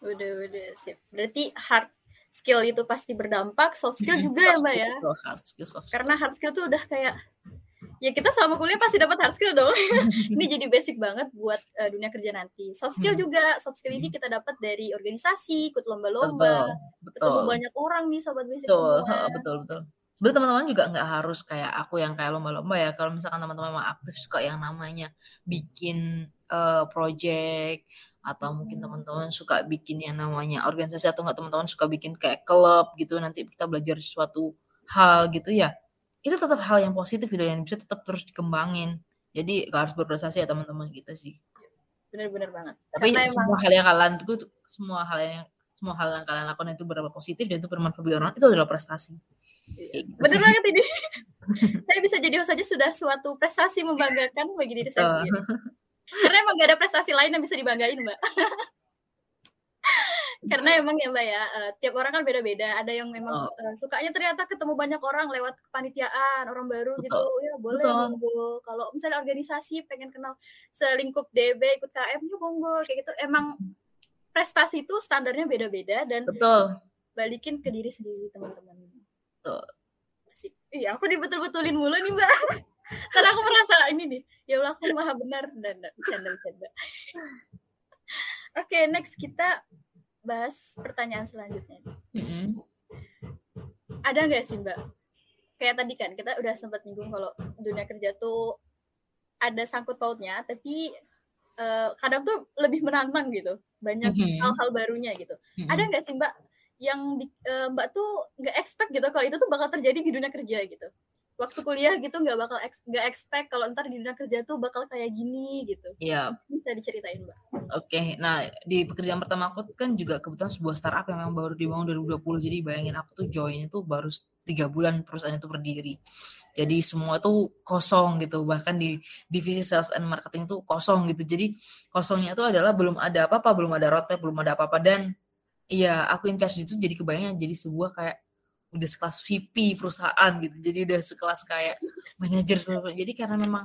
Udah udah sip. Berarti hard skill itu pasti berdampak soft skill hmm, juga soft ya mbak ya? hard skill, soft skill. karena hard skill tuh udah kayak ya kita selama kuliah pasti dapat hard skill dong. Ini jadi basic banget buat uh, dunia kerja nanti. Soft skill hmm. juga soft skill ini kita dapat dari organisasi ikut lomba-lomba ketemu banyak orang nih sobat basic betul, semua. betul betul sebenarnya teman-teman juga nggak harus kayak aku yang kayak lomba-lomba ya. Kalau misalkan teman-teman memang aktif suka yang namanya bikin uh, project atau mungkin teman-teman suka bikin yang namanya organisasi atau enggak teman-teman suka bikin kayak klub gitu nanti kita belajar sesuatu hal gitu ya itu tetap hal yang positif gitu yang bisa tetap terus dikembangin. Jadi gak harus berprestasi ya teman-teman gitu sih. Benar-benar banget. Tapi Karena semua emang... hal yang kalian itu semua hal yang semua hal yang kalian lakukan itu berapa positif dan itu bermanfaat bagi orang itu adalah prestasi bener banget ini. Saya bisa jadi host saja sudah suatu prestasi membanggakan bagi diri saya sendiri. Karena emang gak ada prestasi lain yang bisa dibanggain mbak. Karena emang ya mbak ya uh, tiap orang kan beda-beda. Ada yang memang oh. uh, sukanya ternyata ketemu banyak orang lewat kepanitiaan orang baru gitu. Betul. gitu ya boleh monggo. Kalau misalnya organisasi pengen kenal selingkup DB ikut KM ya monggo. Kayak gitu. Emang prestasi itu standarnya beda-beda dan betul. balikin ke diri sendiri teman-teman betul iya aku dibetul-betulin mulu nih mbak. Karena aku merasa ini nih ya Allah aku maha benar. Dan bercanda-bercanda oke okay, next kita bahas pertanyaan selanjutnya. Mm-hmm. ada nggak sih mbak? Kayak tadi kan kita udah sempat nyinggung kalau dunia kerja tuh ada sangkut pautnya tapi uh, kadang tuh lebih menantang gitu. Banyak mm-hmm. hal-hal barunya gitu. Mm-hmm. ada nggak sih mbak yang di, uh, mbak tuh nggak expect gitu kalau itu tuh bakal terjadi di dunia kerja gitu waktu kuliah gitu nggak bakal nggak expect kalau ntar di dunia kerja tuh bakal kayak gini gitu. Iya. Bisa diceritain mbak. Oke, okay. nah di pekerjaan pertama aku kan juga kebetulan sebuah startup yang memang baru dibangun 2020 jadi bayangin aku tuh join itu baru tiga bulan perusahaan itu berdiri. Jadi semua tuh kosong gitu bahkan di divisi sales and marketing tuh kosong gitu. Jadi kosongnya itu adalah belum ada apa-apa, belum ada roadmap, belum ada apa-apa dan iya aku in charge itu jadi kebayang jadi sebuah kayak udah sekelas VP perusahaan gitu. Jadi udah sekelas kayak manajer jadi karena memang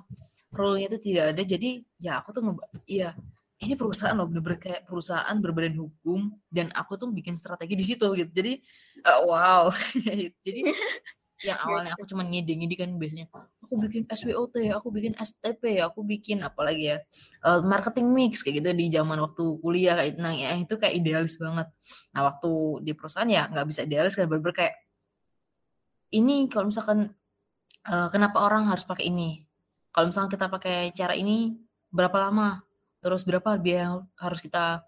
role-nya itu tidak ada jadi ya aku tuh iya ini perusahaan loh bener-bener kayak perusahaan berbadan hukum dan aku tuh bikin strategi di situ gitu. Jadi uh, wow. Jadi yang awalnya aku cuma ngide-ngide kan biasanya aku bikin SWOT aku bikin STP aku bikin apalagi ya uh, marketing mix kayak gitu di zaman waktu kuliah kayak nah ya itu kayak idealis banget nah waktu di perusahaan ya nggak bisa idealis kan bener-bener kayak ini kalau misalkan uh, kenapa orang harus pakai ini? Kalau misalkan kita pakai cara ini berapa lama? Terus berapa biaya yang harus kita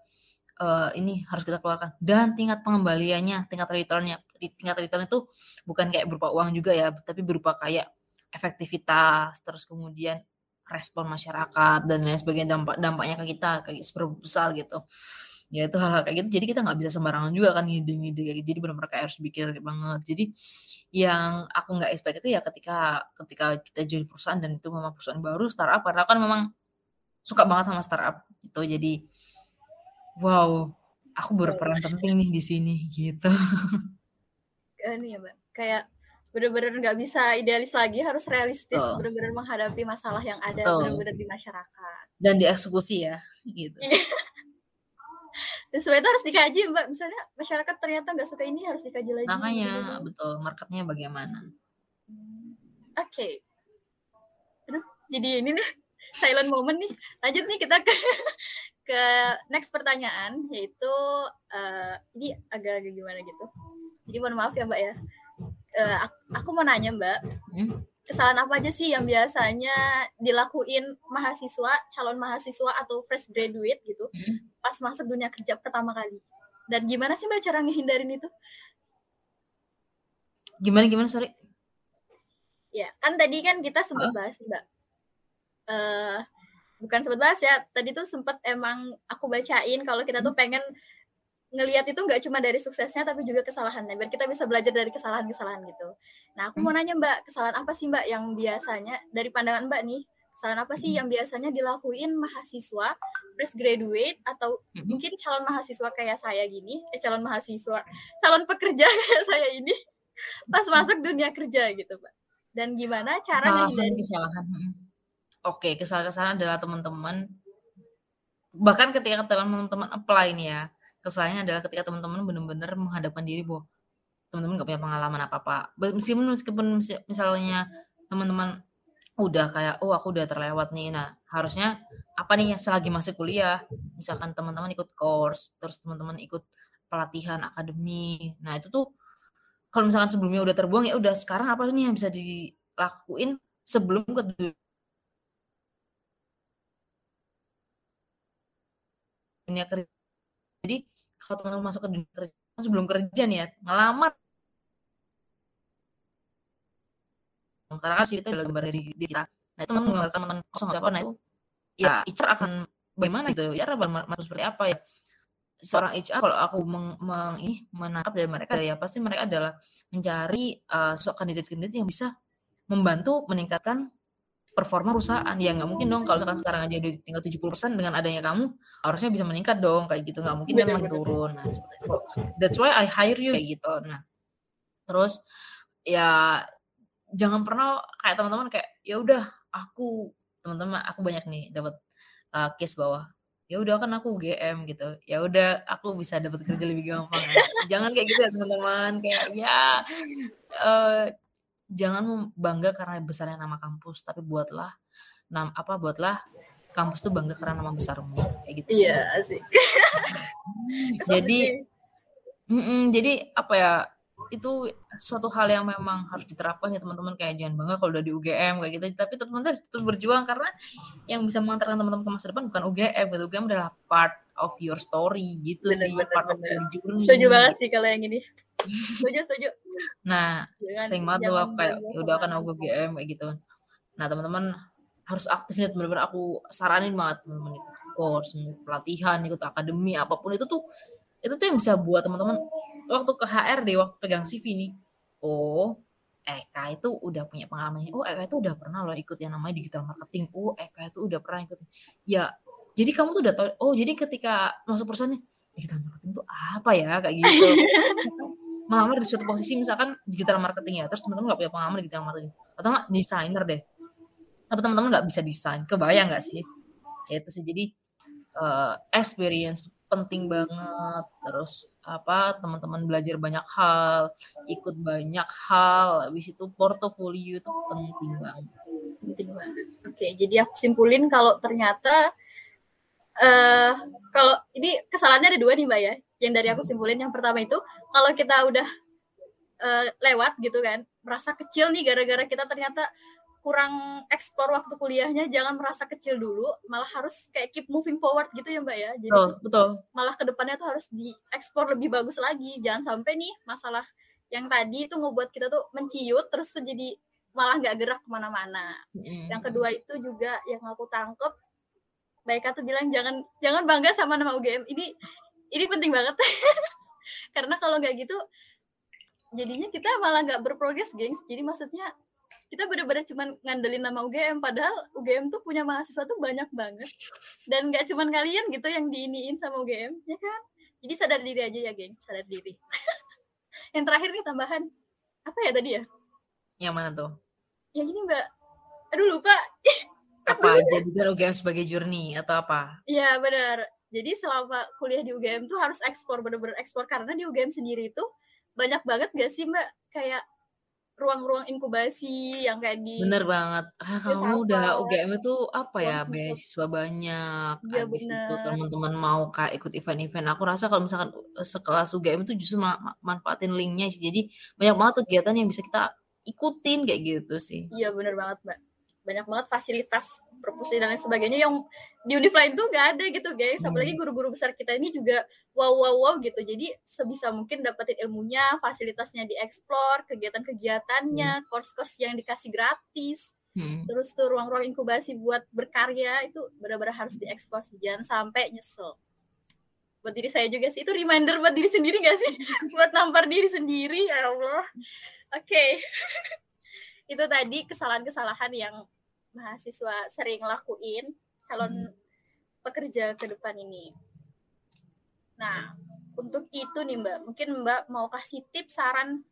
uh, ini harus kita keluarkan dan tingkat pengembaliannya, tingkat returnnya. Tingkat return itu bukan kayak berupa uang juga ya, tapi berupa kayak efektivitas, terus kemudian respon masyarakat dan lain sebagainya dampak dampaknya ke kita kayak besar gitu. Ya itu hal-hal kayak gitu. Jadi kita nggak bisa sembarangan juga kan ngide-ngide kayak gitu. Jadi benar-benar kayak harus pikir banget. Jadi yang aku nggak expect itu ya ketika ketika kita join perusahaan dan itu memang perusahaan baru startup. Karena kan memang suka banget sama startup itu jadi wow aku berperan penting nih di sini gitu ini ya mbak. Kayak benar-benar nggak bisa idealis lagi harus realistis oh. benar-benar menghadapi masalah yang ada benar-benar di masyarakat. Dan dieksekusi ya gitu. Iya. Dan semua itu harus dikaji mbak. Misalnya masyarakat ternyata nggak suka ini harus dikaji lagi makanya gitu. betul. Marketnya bagaimana? Hmm, oke. Okay. aduh jadi ini nih silent moment nih. Lanjut nih kita ke ke next pertanyaan yaitu uh, ini agak-agak gimana gitu jadi mohon maaf ya mbak ya uh, aku, mau nanya mbak hmm? kesalahan apa aja sih yang biasanya dilakuin mahasiswa, calon mahasiswa atau fresh graduate gitu hmm. pas masuk dunia kerja pertama kali. Dan gimana sih Mbak cara ngehindarin itu? Gimana gimana sorry? Ya, kan tadi kan kita sempat huh? bahas Mbak. Uh, bukan sempat bahas ya, tadi tuh sempat emang aku bacain kalau kita tuh hmm. pengen ngelihat itu nggak cuma dari suksesnya tapi juga kesalahannya biar kita bisa belajar dari kesalahan-kesalahan gitu. Nah aku mau hmm. nanya Mbak kesalahan apa sih Mbak yang biasanya dari pandangan Mbak nih kesalahan apa sih hmm. yang biasanya dilakuin mahasiswa fresh graduate atau hmm. mungkin calon mahasiswa kayak saya gini eh calon mahasiswa calon pekerja kayak saya ini pas masuk dunia kerja gitu Mbak. Dan gimana cara kesalahan kesalahan. Oke kesalahan-kesalahan adalah teman-teman bahkan ketika teman-teman apply nih ya kesalahnya adalah ketika teman-teman benar-benar menghadapkan diri bahwa teman-teman nggak punya pengalaman apa-apa. Meskipun meskipun misalnya teman-teman udah kayak oh aku udah terlewat nih. Nah, harusnya apa nih selagi masih kuliah, misalkan teman-teman ikut course, terus teman-teman ikut pelatihan akademi. Nah, itu tuh kalau misalkan sebelumnya udah terbuang ya udah sekarang apa nih yang bisa dilakuin sebelum ke dunia kerja jadi kalau teman-teman masuk ke dunia kerja sebelum kerja nih ya, ngelamar karena kan itu adalah gambar dari diri kita. Nah itu menggambarkan teman kosong siapa, nah itu ya HR akan bagaimana gitu, HR masuk seperti apa ya. Seorang HR kalau aku meng, meng, ini, menangkap dari mereka ya pasti mereka adalah mencari uh, kandidat-kandidat yang bisa membantu meningkatkan performa perusahaan. Ya nggak mungkin dong kalau misalkan sekarang aja udah tinggal 70% dengan adanya kamu harusnya bisa meningkat dong kayak gitu. Nggak mungkin memang turun. Nah seperti itu. That's why I hire you kayak gitu. Nah terus ya jangan pernah kayak teman-teman kayak ya udah aku teman-teman aku banyak nih dapat uh, case bawah. Ya udah kan aku GM gitu. Ya udah aku bisa dapat kerja lebih gampang. Ya. jangan kayak gitu ya teman-teman. Kayak ya uh, jangan bangga karena besarnya nama kampus, tapi buatlah nam apa buatlah kampus tuh bangga karena nama besarmu kayak gitu. Iya, asik. jadi mm -mm, jadi apa ya? Itu suatu hal yang memang harus diterapkan ya teman-teman kayak jangan bangga kalau udah di UGM kayak gitu. Tapi teman-teman harus tetap berjuang karena yang bisa mengantarkan teman-teman ke masa depan bukan UGM gitu. UGM adalah part of your story gitu bener, sih, bener, part bener. of your journey. Setuju banget sih kalau yang ini setuju setuju. Nah sayang banget tuh aku kayak ya udah kan aku GM kayak gitu. Nah teman-teman harus aktif nih teman-teman aku saranin banget teman-teman ikut course ikut pelatihan ikut akademi apa pun itu tuh itu tuh yang bisa buat teman-teman. Waktu ke HRD waktu pegang CV nih oh Eka itu udah punya pengalamannya oh Eka itu udah pernah loh ikut yang namanya digital marketing. Oh Eka itu udah pernah ikut. Ya jadi kamu tuh udah tahu oh jadi ketika masuk perusahaannya digital marketing itu apa ya? kayak gitu melamar di suatu posisi misalkan digital marketing ya terus teman-teman nggak punya pengalaman di digital marketing. Atau nggak desainer deh. Tapi teman-teman nggak bisa desain kebayang nggak sih? Ya itu sih jadi uh, experience penting banget. Terus apa teman-teman belajar banyak hal ikut banyak hal habis itu portofolio itu penting banget. Penting banget. Oke jadi aku simpulin kalau ternyata uh, kalau ini kesalahannya ada dua nih mbak ya yang dari aku hmm. simpulin yang pertama itu kalau kita udah uh, lewat gitu kan merasa kecil nih gara-gara kita ternyata kurang eksplor waktu kuliahnya jangan merasa kecil dulu malah harus kayak keep moving forward gitu ya mbak ya jadi betul, betul. malah ke depannya tuh harus diekspor lebih bagus lagi jangan sampai nih masalah yang tadi itu ngebuat kita tuh menciut terus jadi malah nggak gerak ke mana-mana mm. yang kedua itu juga yang aku tangkep baik tuh bilang jangan jangan bangga sama nama UGM ini ini penting banget. Karena kalau nggak gitu jadinya kita malah nggak berprogres gengs. Jadi maksudnya kita benar-benar cuma ngandelin nama UGM padahal UGM tuh punya mahasiswa tuh banyak banget. Dan nggak cuma kalian gitu yang diiniin sama UGM ya kan? Jadi sadar diri aja ya gengs. Sadar diri. Yang terakhir nih tambahan. Apa ya tadi ya? Yang mana tuh? Yang ini mbak. Aduh lupa. Apa jadi UGM sebagai journey atau apa? Iya benar jadi selama kuliah di UGM tuh harus ekspor bener-bener ekspor. Karena di UGM sendiri itu banyak banget gak sih mbak? Kayak ruang-ruang inkubasi yang kayak di bener banget. Ah, kamu udah UGM itu apa ya? Beasiswa banyak. Ya, habis bener. itu teman-teman mau kayak ikut event-event. Aku rasa kalau misalkan sekelas UGM itu justru ma manfaatin linknya sih. Jadi banyak banget kegiatan yang bisa kita ikutin kayak gitu sih. Iya bener banget mbak. Banyak banget fasilitas perpus dan lain sebagainya yang di univ lain tuh nggak ada gitu guys apalagi Hmm. guru-guru besar kita ini juga wow wow wow gitu. Jadi sebisa mungkin dapetin ilmunya fasilitasnya dieksplor kegiatan-kegiatannya course-course yang dikasih gratis. Hmm. terus tuh ruang-ruang inkubasi buat berkarya itu benar-benar harus dieksplor sih. Jangan sampai nyesel. Buat diri saya juga sih. Itu reminder buat diri sendiri gak sih? Buat nampar diri sendiri ya Allah. Oke. Itu tadi kesalahan-kesalahan yang mahasiswa sering lakuin calon Hmm. pekerja ke depan ini. Nah untuk itu nih mbak. Mungkin mbak mau kasih tips saran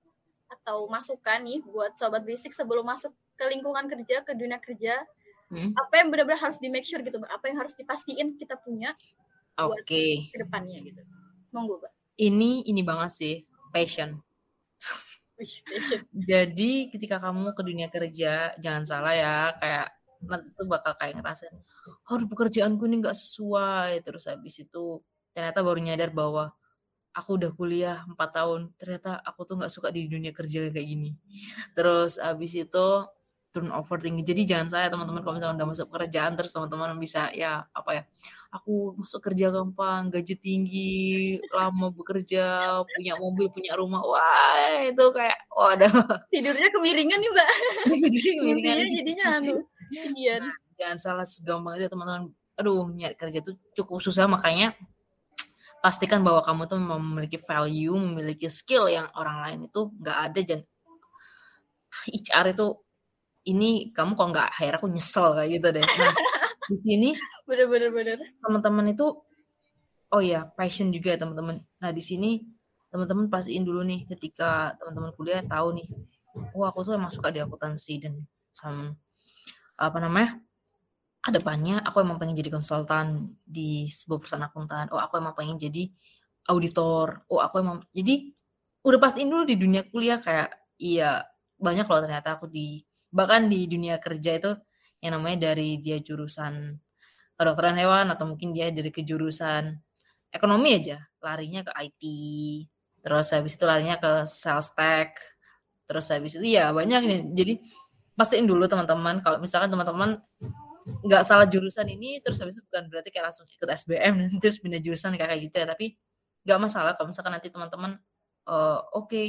atau masukan nih buat sobat berisik sebelum masuk ke lingkungan kerja ke dunia kerja. Hmm. apa yang benar-benar harus di make sure gitu mbak? Apa yang harus dipastiin kita punya Oke, ke depannya gitu. Monggo mbak. Ini ini banget sih passion. Jadi ketika kamu ke dunia kerja jangan salah ya kayak nanti tuh bakal kayak ngerasain, aduh pekerjaanku ini nggak sesuai. Terus habis itu ternyata baru nyadar bahwa aku udah kuliah 4 tahun, ternyata aku tuh nggak suka di dunia kerja kayak gini. Terus habis itu turnover tinggi. Jadi jangan saya teman-teman kalau misalnya udah masuk pekerjaan terus teman-teman bisa ya apa ya aku masuk kerja gampang, gaji tinggi, lama bekerja, punya mobil, punya rumah, wah itu kayak waduh. tidurnya kemiringan nih mbak Jadi mimpinya jadinya anu ketinggian jangan salah segampang itu teman-teman. Aduh nyari kerja itu cukup susah makanya pastikan bahwa kamu tuh memiliki value, memiliki skill yang orang lain itu nggak ada dan HR itu ini kamu kok nggak hire aku nyesel kayak gitu deh. Nah di sini bener-bener bener teman-teman itu oh ya passion juga ya teman-teman. Nah di sini teman-teman pastiin dulu nih ketika teman-teman kuliah tahu nih, wah aku tuh emang suka di akuntansi dan sama apa namanya ke depannya aku emang pengen jadi konsultan di sebuah perusahaan akuntan. Oh aku emang pengen jadi auditor. Oh aku emang jadi udah pastiin dulu di dunia kuliah kayak iya banyak loh ternyata aku di bahkan di dunia kerja itu yang namanya dari dia jurusan kedokteran hewan atau mungkin dia dari kejurusan ekonomi aja larinya ke IT terus habis itu larinya ke sales tech terus habis itu ya banyak nih. Jadi pastiin dulu teman-teman kalau misalkan teman-teman nggak salah jurusan ini terus habis itu bukan berarti kayak langsung ikut SBM terus pindah jurusan kayak gitu ya tapi nggak masalah kalau misalkan nanti teman-teman eh, oke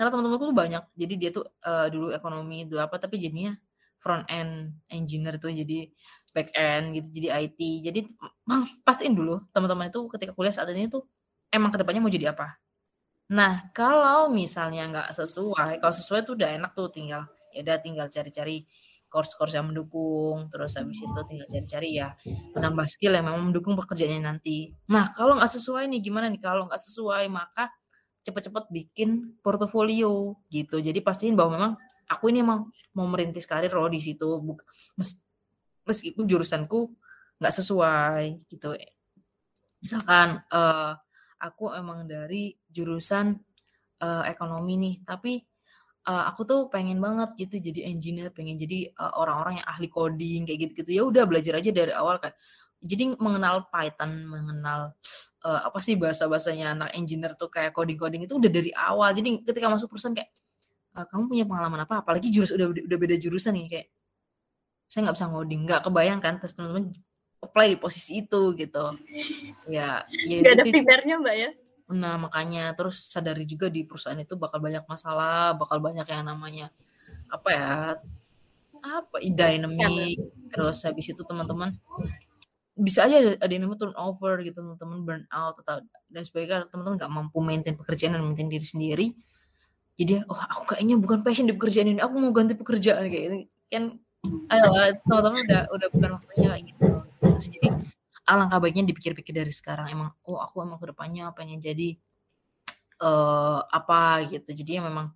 karena teman-temanku banyak. Jadi dia tuh eh, dulu ekonomi dulu apa tapi jadinya front end engineer tuh jadi back end gitu jadi IT jadi pastiin dulu teman-teman itu ketika kuliah saat ini tuh emang ke depannya mau jadi apa. Nah kalau misalnya nggak sesuai kalau sesuai tuh udah enak tuh tinggal ya udah tinggal cari-cari course-course yang mendukung terus habis itu tinggal cari-cari ya menambah skill yang memang mendukung pekerjaannya nanti. Nah kalau nggak sesuai nih gimana nih? Kalau nggak sesuai maka cepet-cepet bikin portofolio gitu. Jadi pastiin bahwa memang aku ini emang mau merintis karir loh di situ. Meskipun jurusanku nggak sesuai gitu. Misalkan eh, aku emang dari jurusan eh, ekonomi nih. Tapi eh, aku tuh pengen banget gitu jadi engineer pengen jadi orang-orang yang ahli coding kayak gitu-gitu. Ya udah belajar aja dari awal kan jadi mengenal Python mengenal eh, apa sih bahasa-bahasanya anak engineer tuh kayak coding-coding itu udah dari awal. Jadi ketika masuk perusahaan kayak "Eh, kamu punya pengalaman apa? Apalagi jurus udah udah beda jurusan nih kayak saya nggak bisa ngoding. Nggak kebayangkan terus teman-teman apply di posisi itu gitu. Ya ya nggak ada prepare-nya mbak ya? Nah, makanya terus sadari juga di perusahaan itu bakal banyak masalah, bakal banyak yang namanya apa ya? Apa i- dynamic. Terus habis itu teman-teman bisa aja ada, ada yang namanya turnover gitu, teman-teman burn out atau dan sebagainya. Teman-teman nggak mampu maintain pekerjaan dan maintain diri sendiri. Jadi, oh aku kayaknya bukan passion di pekerjaan ini, aku mau ganti pekerjaan kayak gitu. Kan ayolah teman-teman udah udah bukan waktunya kayak gitu. Jadi alangkah baiknya dipikir-pikir dari sekarang emang oh aku emang ke depannya pengen jadi eh apa gitu jadi ya memang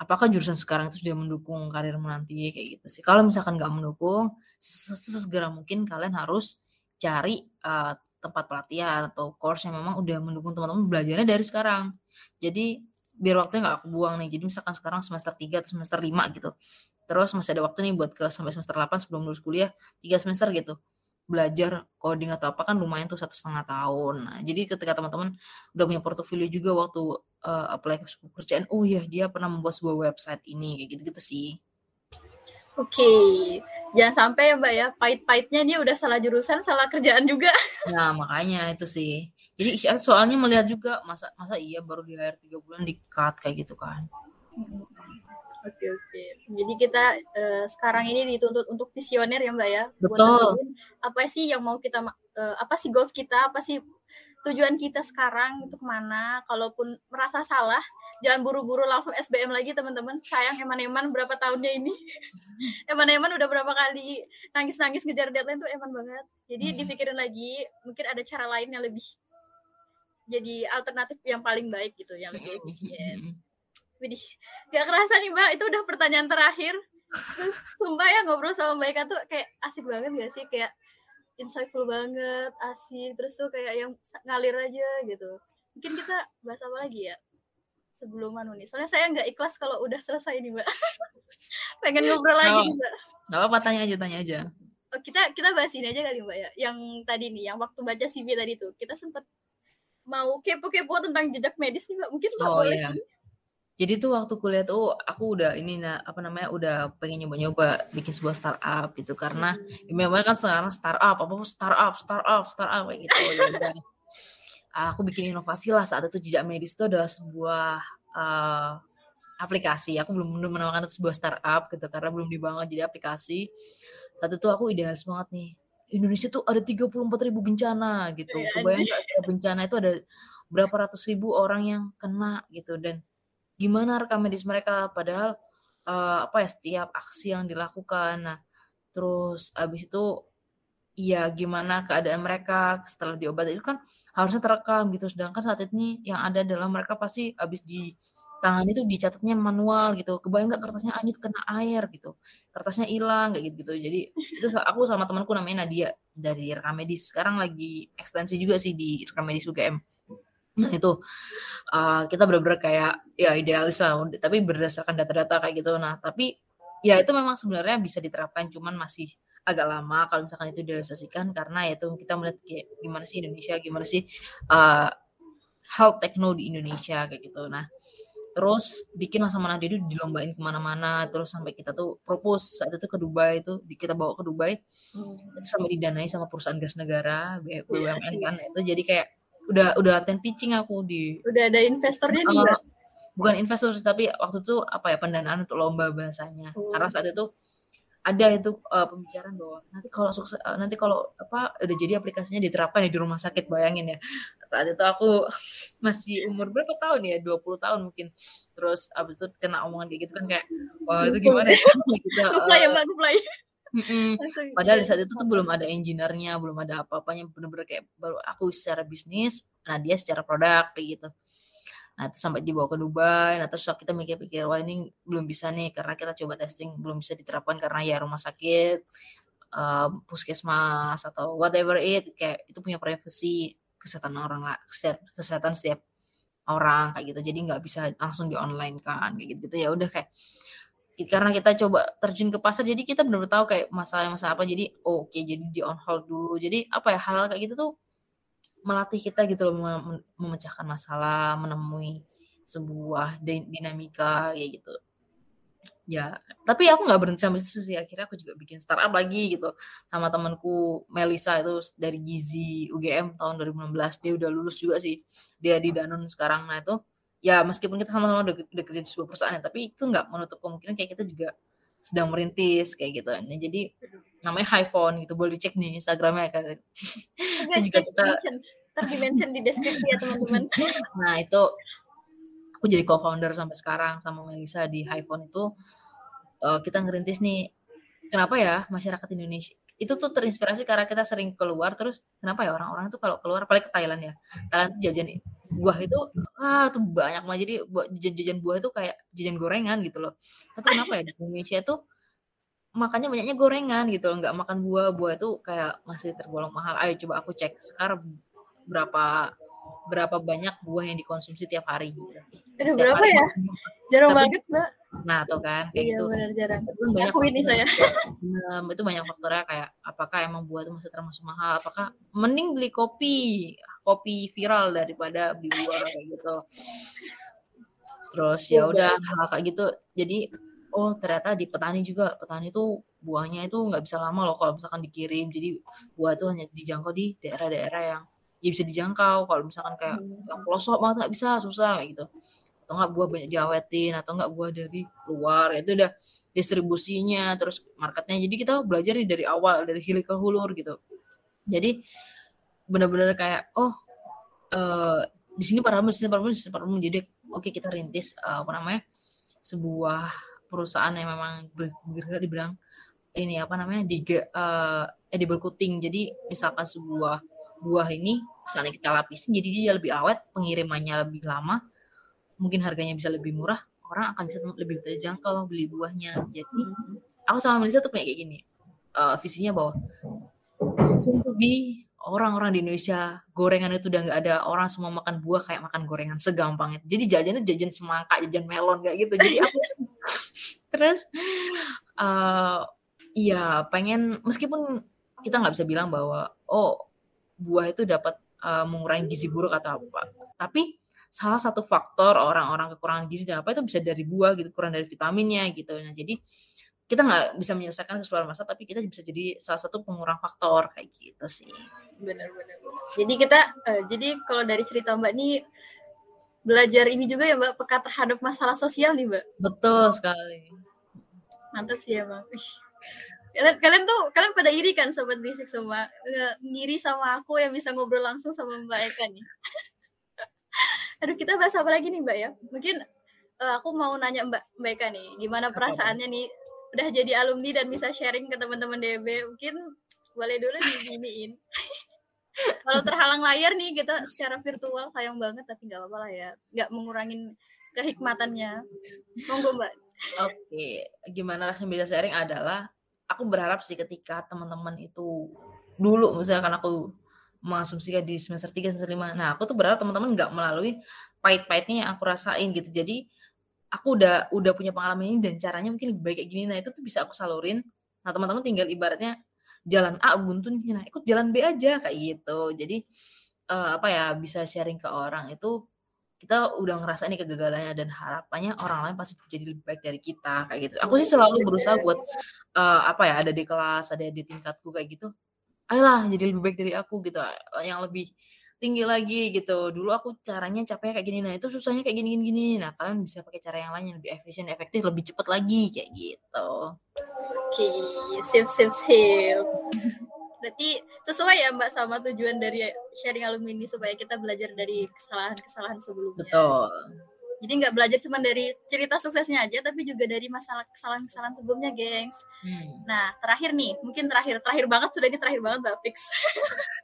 apakah jurusan sekarang itu sudah mendukung karirmu nanti kayak gitu sih? Kalau misalkan nggak mendukung se- se- sesegera mungkin kalian harus cari eh, tempat pelatihan atau course yang memang udah mendukung teman-teman belajarnya dari sekarang. Jadi biar waktunya nggak aku buang nih. Jadi misalkan sekarang semester 3 atau semester 5 gitu terus masih ada waktu nih buat ke sampai semester 8 sebelum lulus kuliah tiga semester gitu. Belajar coding atau apa kan lumayan tuh satu setengah tahun. Nah, jadi ketika teman-teman udah punya portofolio juga waktu uh, apply ke sebuah pekerjaan oh ya dia pernah membuat sebuah website ini kayak gitu-gitu sih Oke, okay. jangan sampai ya Mbak ya, pahit-pahitnya dia udah salah jurusan, salah kerjaan juga. Nah, makanya itu sih. Jadi soalnya melihat juga masa masa iya baru di akhir tiga bulan di cut kayak gitu kan. Oke oke. Jadi kita uh, sekarang ini dituntut untuk visioner ya Mbak ya. Betul. Buat apa sih yang mau kita uh, apa sih goals kita, apa sih tujuan kita sekarang itu ke mana? Kalaupun merasa salah jangan buru-buru langsung SBM lagi teman-teman. Sayang eman-eman berapa tahunnya ini? Eman-eman udah berapa kali nangis-nangis ngejar deadline tuh eman banget. Jadi hmm. dipikirin lagi mungkin ada cara lain yang lebih jadi alternatif yang paling baik gitu yang lebih efisien. Widih, gak kerasa nih mbak. Itu udah pertanyaan terakhir. Sumpah ya ngobrol sama mbak Eka tuh kayak asik banget gak sih? Kayak insightful banget, asik, terus tuh kayak yang ngalir aja gitu. Mungkin kita bahas apa lagi ya? Sebelum anu nih. Soalnya saya nggak ikhlas kalau udah selesai nih, Mbak. Pengen ngobrol lagi nih, Mbak. Gak apa-apa, tanya aja, tanya aja. Oh, kita kita bahas ini aja kali, Mbak ya. Yang tadi nih, yang waktu baca CV tadi tuh, kita sempat mau kepo-kepo tentang jejak medis nih, Mbak. Mungkin Mbak oh, boleh iya jadi tuh waktu kuliah tuh aku udah ini nah apa namanya udah pengen nyoba-nyoba bikin sebuah startup gitu. Karena hmm. ya memang kan sekarang startup apa startup startup startup kayak gitu. Ya, aku bikin inovasi lah. Saat itu jejak medis itu adalah sebuah uh, aplikasi. Aku belum belum menemukan itu sebuah startup gitu karena belum dibangun. Jadi aplikasi. Saat itu aku idealis banget nih. Indonesia tuh ada 34 ribu bencana gitu. Iya, Kebayang gak bencana itu ada berapa ratus ribu orang yang kena gitu. Dan gimana rekam medis mereka? Padahal uh, apa ya setiap aksi yang dilakukan. Nah terus abis itu ya gimana keadaan mereka setelah diobati itu kan harusnya terekam gitu. Sedangkan saat ini yang ada adalah mereka pasti habis di tangan itu dicatatnya manual gitu. Kebayang nggak kertasnya anyut kena air gitu? Kertasnya hilang kayak gitu gitu jadi itu aku sama temanku namanya Nadia dari rekam medis. Sekarang lagi ekstensi juga sih di rekam medis UGM Nah itu uh, kita benar-benar kayak ya idealis lah, tapi berdasarkan data-data kayak gitu. Nah tapi ya itu memang sebenarnya bisa diterapkan, cuman masih agak lama kalau misalkan itu direalisasikan karena ya itu kita melihat kayak gimana sih Indonesia, gimana sih uh, health techno di Indonesia kayak gitu. Nah terus bikin lah sama Nadia itu dilombain ke mana-mana terus sampai kita tuh propose saat itu ke Dubai itu kita bawa ke Dubai hmm. itu sampai didanai sama perusahaan gas negara BUMN iya kan itu jadi kayak udah udah latihan pitching aku di udah ada investornya uh, juga? bukan investor tapi waktu itu apa ya pendanaan untuk lomba bahasanya. Oh. karena saat itu ada itu uh, pembicaraan bahwa nanti kalau sukses uh, nanti kalau apa udah jadi aplikasinya diterapkan di rumah sakit bayangin ya. Saat itu aku masih umur berapa tahun ya? 20 tahun mungkin. Terus abis itu kena omongan kayak gitu kan kayak wah itu gimana ya? Kita uh, ya mbak Mm-mm. Padahal di saat itu tuh belum ada engineer-nya, belum ada apa-apanya, bener-bener kayak baru aku secara bisnis, nah dia secara produk kayak gitu. Nah itu sampai dibawa ke Dubai, nah terus kita mikir-pikir, wah ini belum bisa nih karena kita coba testing belum bisa diterapkan karena ya rumah sakit, uh, puskesmas atau whatever it, kayak itu punya privasi kesehatan orang lah, kesehatan setiap orang kayak gitu, jadi nggak bisa langsung di online kan kayak gitu, gitu ya udah kayak karena kita coba terjun ke pasar jadi kita benar-benar tahu kayak masalah-masalah apa. Jadi oh, oke okay, jadi di on hold dulu. Jadi apa ya hal, -hal kayak gitu tuh melatih kita gitu loh mem memecahkan masalah menemui sebuah dinamika kayak gitu. Ya tapi aku nggak berhenti sampai situ sih. Akhirnya aku juga bikin startup lagi gitu sama temanku Melisa itu dari Gizi UGM tahun 2016 dia udah lulus juga sih. Dia di Danone sekarang. Nah itu ya meskipun kita sama-sama udah, udah kerja di sebuah perusahaan ya, tapi itu nggak menutup kemungkinan kayak kita juga sedang merintis kayak gitu. Nah, jadi namanya High Phone gitu, boleh dicek nih Instagramnya kan. juga kita mention di deskripsi ya teman-teman. nah itu aku jadi co-founder sampai sekarang sama Melisa di High Phone itu uh, kita ngerintis nih kenapa ya masyarakat Indonesia itu tuh terinspirasi karena kita sering keluar terus kenapa ya orang-orang itu kalau keluar paling ke Thailand ya Thailand tuh jajan buah itu ah tuh banyak banget. Jadi jajan-jajan buah itu kayak jajan gorengan gitu loh. Tapi kenapa ya di Indonesia tuh makanya banyaknya gorengan gitu loh nggak makan buah. Buah itu kayak masih tergolong mahal. Ayo coba aku cek sekarang berapa berapa banyak buah yang dikonsumsi tiap hari. Aduh, berapa hari. ya? Jarang Tapi, banget, Mbak. Nah, tuh kan kayak iya, gitu. benar jarang. Itu banyak Aku ini saya. Um, itu banyak faktornya kayak apakah emang buah itu masih termasuk mahal, apakah mending beli kopi, kopi viral daripada beli buah kayak gitu. terus ya udah hal kayak gitu jadi oh ternyata di petani juga petani tuh buahnya itu nggak bisa lama loh kalau misalkan dikirim jadi buah tuh hanya dijangkau di daerah-daerah yang ya bisa dijangkau. Kalau misalkan kayak hmm. yang pelosok banget nggak bisa susah kayak gitu. Atau nggak buah banyak diawetin atau nggak buah dari luar itu udah distribusinya terus marketnya. Jadi kita belajar dari awal dari hilir ke hulur gitu. Jadi benar-benar kayak oh uh, di sini parfum di sini di sini jadi oke okay, kita rintis uh, apa namanya sebuah perusahaan yang memang bergerak di bidang ini apa namanya di uh, edible coating jadi misalkan sebuah buah ini misalnya kita lapisin jadi dia lebih awet pengirimannya lebih lama mungkin harganya bisa lebih murah orang akan bisa lebih terjangkau beli buahnya. Jadi aku sama Melissa tuh kayak gini uh, visinya bahwa di orang-orang di Indonesia gorengan itu udah nggak ada orang semua makan buah kayak makan gorengan segampang itu. Jadi jajannya jajan semangka jajan melon kayak gitu. Jadi aku terus uh, iya pengen meskipun kita nggak bisa bilang bahwa oh buah itu dapat uh, mengurangi gizi buruk atau apa tapi salah satu faktor orang-orang kekurangan gizi dan apa itu bisa dari buah gitu kurang dari vitaminnya gitu. Nah jadi kita nggak bisa menyelesaikan keseluruhan masa tapi kita bisa jadi salah satu pengurang faktor kayak gitu sih. Benar-benar jadi kita uh, jadi kalau dari cerita mbak ini belajar ini juga ya mbak peka terhadap masalah sosial nih mbak? Betul sekali. Mantap sih ya bang kalian kalian tuh kalian pada iri kan sobat bisik semua ngiri sama aku yang bisa ngobrol langsung sama mbak Eka nih? Aduh kita bahas apa lagi nih mbak ya? Mungkin uh, aku mau nanya mbak mbak Eka nih gimana perasaannya nih? Udah jadi alumni dan bisa sharing ke teman-teman DB mungkin boleh dulu diginiin kalau terhalang layar nih kita secara virtual sayang banget tapi nggak apa-apa lah ya. Nggak mengurangin kehikmatannya. Monggo mbak. Oke okay. gimana rasanya bisa sharing adalah aku berharap sih ketika teman-teman itu dulu misalkan aku mengasumsikan di semester 3 semester 5 nah aku tuh berharap teman-teman nggak melalui pahit-pahitnya yang aku rasain gitu. Jadi aku udah udah punya pengalaman ini dan caranya mungkin lebih baik kayak gini. Nah itu tuh bisa aku salurin. Nah teman-teman tinggal ibaratnya jalan A buntu nih. Nah ikut jalan B aja kayak gitu. Jadi uh, apa ya bisa sharing ke orang itu kita udah ngerasa ini kegagalannya dan harapannya orang lain pasti jadi lebih baik dari kita kayak gitu. Aku sih selalu berusaha buat uh, apa ya ada di kelas, ada di tingkatku kayak gitu ayolah jadi lebih baik dari aku gitu yang lebih tinggi lagi gitu dulu aku caranya capek kayak gini nah itu susahnya kayak gini gini gini nah kalian bisa pakai cara yang lain yang lebih efisien efektif lebih cepat lagi kayak gitu oke okay. sip sip sip berarti sesuai ya mbak sama tujuan dari sharing alumni ini supaya kita belajar dari kesalahan-kesalahan sebelumnya betul jadi nggak belajar cuma dari cerita suksesnya aja, tapi juga dari masalah kesalahan-kesalahan sebelumnya, gengs. Hmm. Nah, terakhir nih, mungkin terakhir, terakhir banget sudah ini terakhir banget, Mbak Fix.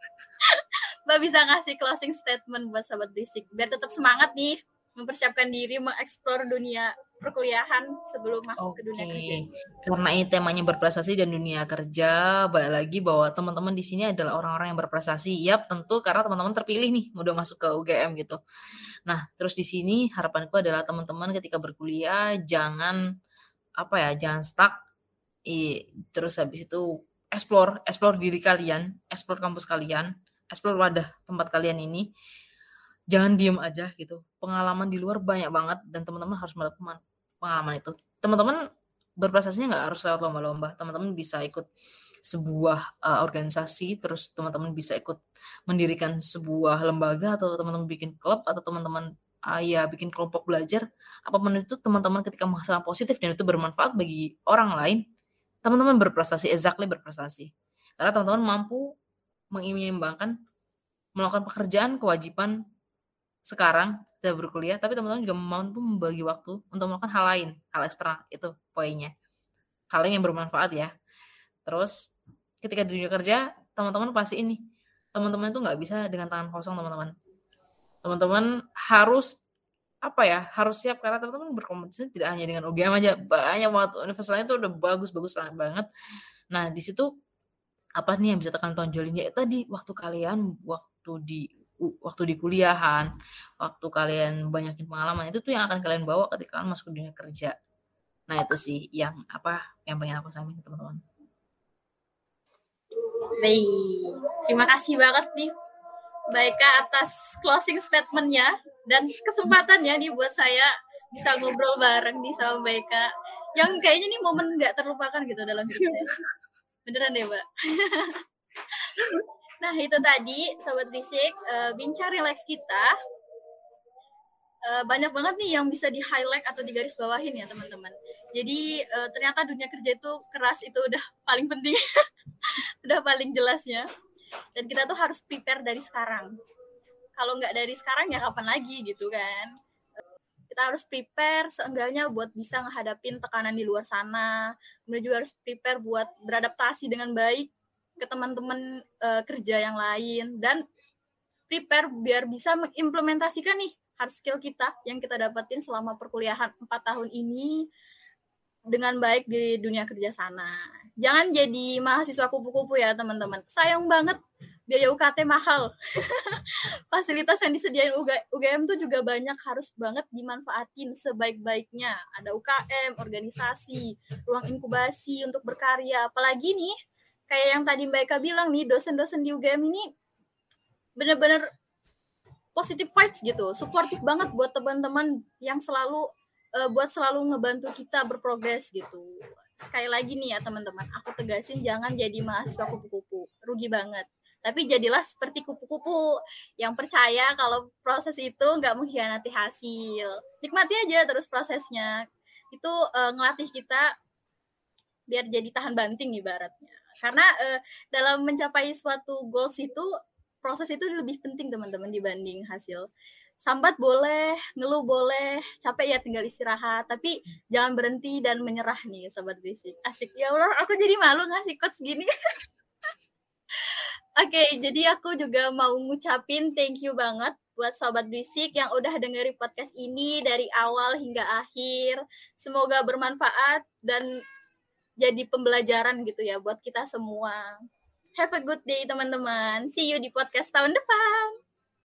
Mbak bisa ngasih closing statement buat sahabat berisik, biar tetap semangat nih mempersiapkan diri mengeksplor dunia perkuliahan sebelum masuk okay. ke dunia kerja. Karena ini temanya berprestasi dan dunia kerja, balik lagi bahwa teman-teman di sini adalah orang-orang yang berprestasi. Yap, tentu karena teman-teman terpilih nih udah masuk ke UGM gitu. Nah, terus di sini harapanku adalah teman-teman ketika berkuliah jangan apa ya, jangan stuck i, terus habis itu explore, explore diri kalian, explore kampus kalian, explore wadah tempat kalian ini jangan diem aja gitu. Pengalaman di luar banyak banget dan teman-teman harus melakukan pengalaman itu. Teman-teman berprestasinya nggak harus lewat lomba-lomba. Teman-teman bisa ikut sebuah uh, organisasi, terus teman-teman bisa ikut mendirikan sebuah lembaga atau teman-teman bikin klub atau teman-teman uh, bikin kelompok belajar. Apa pun itu teman-teman ketika menghasilkan positif dan itu bermanfaat bagi orang lain, teman-teman berprestasi, exactly berprestasi. Karena teman-teman mampu mengimbangkan melakukan pekerjaan kewajiban sekarang saya berkuliah, tapi teman-teman juga mampu membagi waktu untuk melakukan hal lain, hal ekstra itu poinnya. Hal yang bermanfaat ya. Terus ketika di dunia kerja, teman-teman pasti ini, teman-teman itu nggak bisa dengan tangan kosong teman-teman. Teman-teman harus apa ya harus siap karena teman-teman berkompetisi tidak hanya dengan UGM aja banyak banget universitas lain itu udah bagus-bagus banget nah di situ apa nih yang bisa tekan tonjolin ya tadi waktu kalian waktu di waktu di kuliahan, waktu kalian banyakin pengalaman itu tuh yang akan kalian bawa ketika kalian masuk ke dunia kerja. Nah itu sih yang apa yang pengen aku sampaikan teman-teman. Baik, terima kasih banget nih Baika atas closing statementnya. dan kesempatannya nih buat saya bisa ngobrol bareng nih sama Mbak Eka. Yang kayaknya nih momen nggak terlupakan gitu dalam hidup Beneran deh, Mbak. nah, itu tadi Sobat Bisik, uh, bincang relax kita. Uh, banyak banget nih yang bisa di-highlight atau digaris bawahin ya, teman-teman. Jadi, uh, ternyata dunia kerja itu keras, itu udah paling penting. udah paling jelasnya. Dan kita tuh harus prepare dari sekarang. Kalau nggak dari sekarang ya kapan lagi gitu kan kita harus prepare seenggaknya buat bisa menghadapin tekanan di luar sana kemudian juga harus prepare buat beradaptasi dengan baik ke teman-teman uh, kerja yang lain dan prepare biar bisa mengimplementasikan nih hard skill kita yang kita dapetin selama perkuliahan empat tahun ini dengan baik di dunia kerja sana. Jangan jadi mahasiswa kupu-kupu ya teman-teman. Sayang banget biaya UKT mahal. Fasilitas yang disediain UGM tuh juga banyak harus banget dimanfaatin sebaik-baiknya. Ada UKM, organisasi, ruang inkubasi untuk berkarya. Apalagi nih kayak yang tadi Mbak Eka bilang nih dosen-dosen di UGM ini bener-bener positive vibes gitu, supportive banget buat teman-teman yang selalu uh, buat selalu ngebantu kita berprogres gitu. Sekali lagi nih ya teman-teman, aku tegasin jangan jadi mahasiswa kupu-kupu, rugi banget. Tapi jadilah seperti kupu-kupu yang percaya kalau proses itu nggak mengkhianati hasil. Nikmati aja terus prosesnya. Itu uh, ngelatih kita biar jadi tahan banting ibaratnya. Karena uh, dalam mencapai suatu goals itu proses itu lebih penting teman-teman dibanding hasil sambat boleh, ngeluh boleh, capek ya tinggal istirahat, tapi jangan berhenti dan menyerah nih sobat basic. Asik ya Allah, aku jadi malu ngasih quotes gini. Oke, okay, jadi aku juga mau ngucapin thank you banget buat sobat berisik yang udah dengerin podcast ini dari awal hingga akhir. Semoga bermanfaat dan jadi pembelajaran gitu ya buat kita semua. Have a good day teman-teman. See you di podcast tahun depan.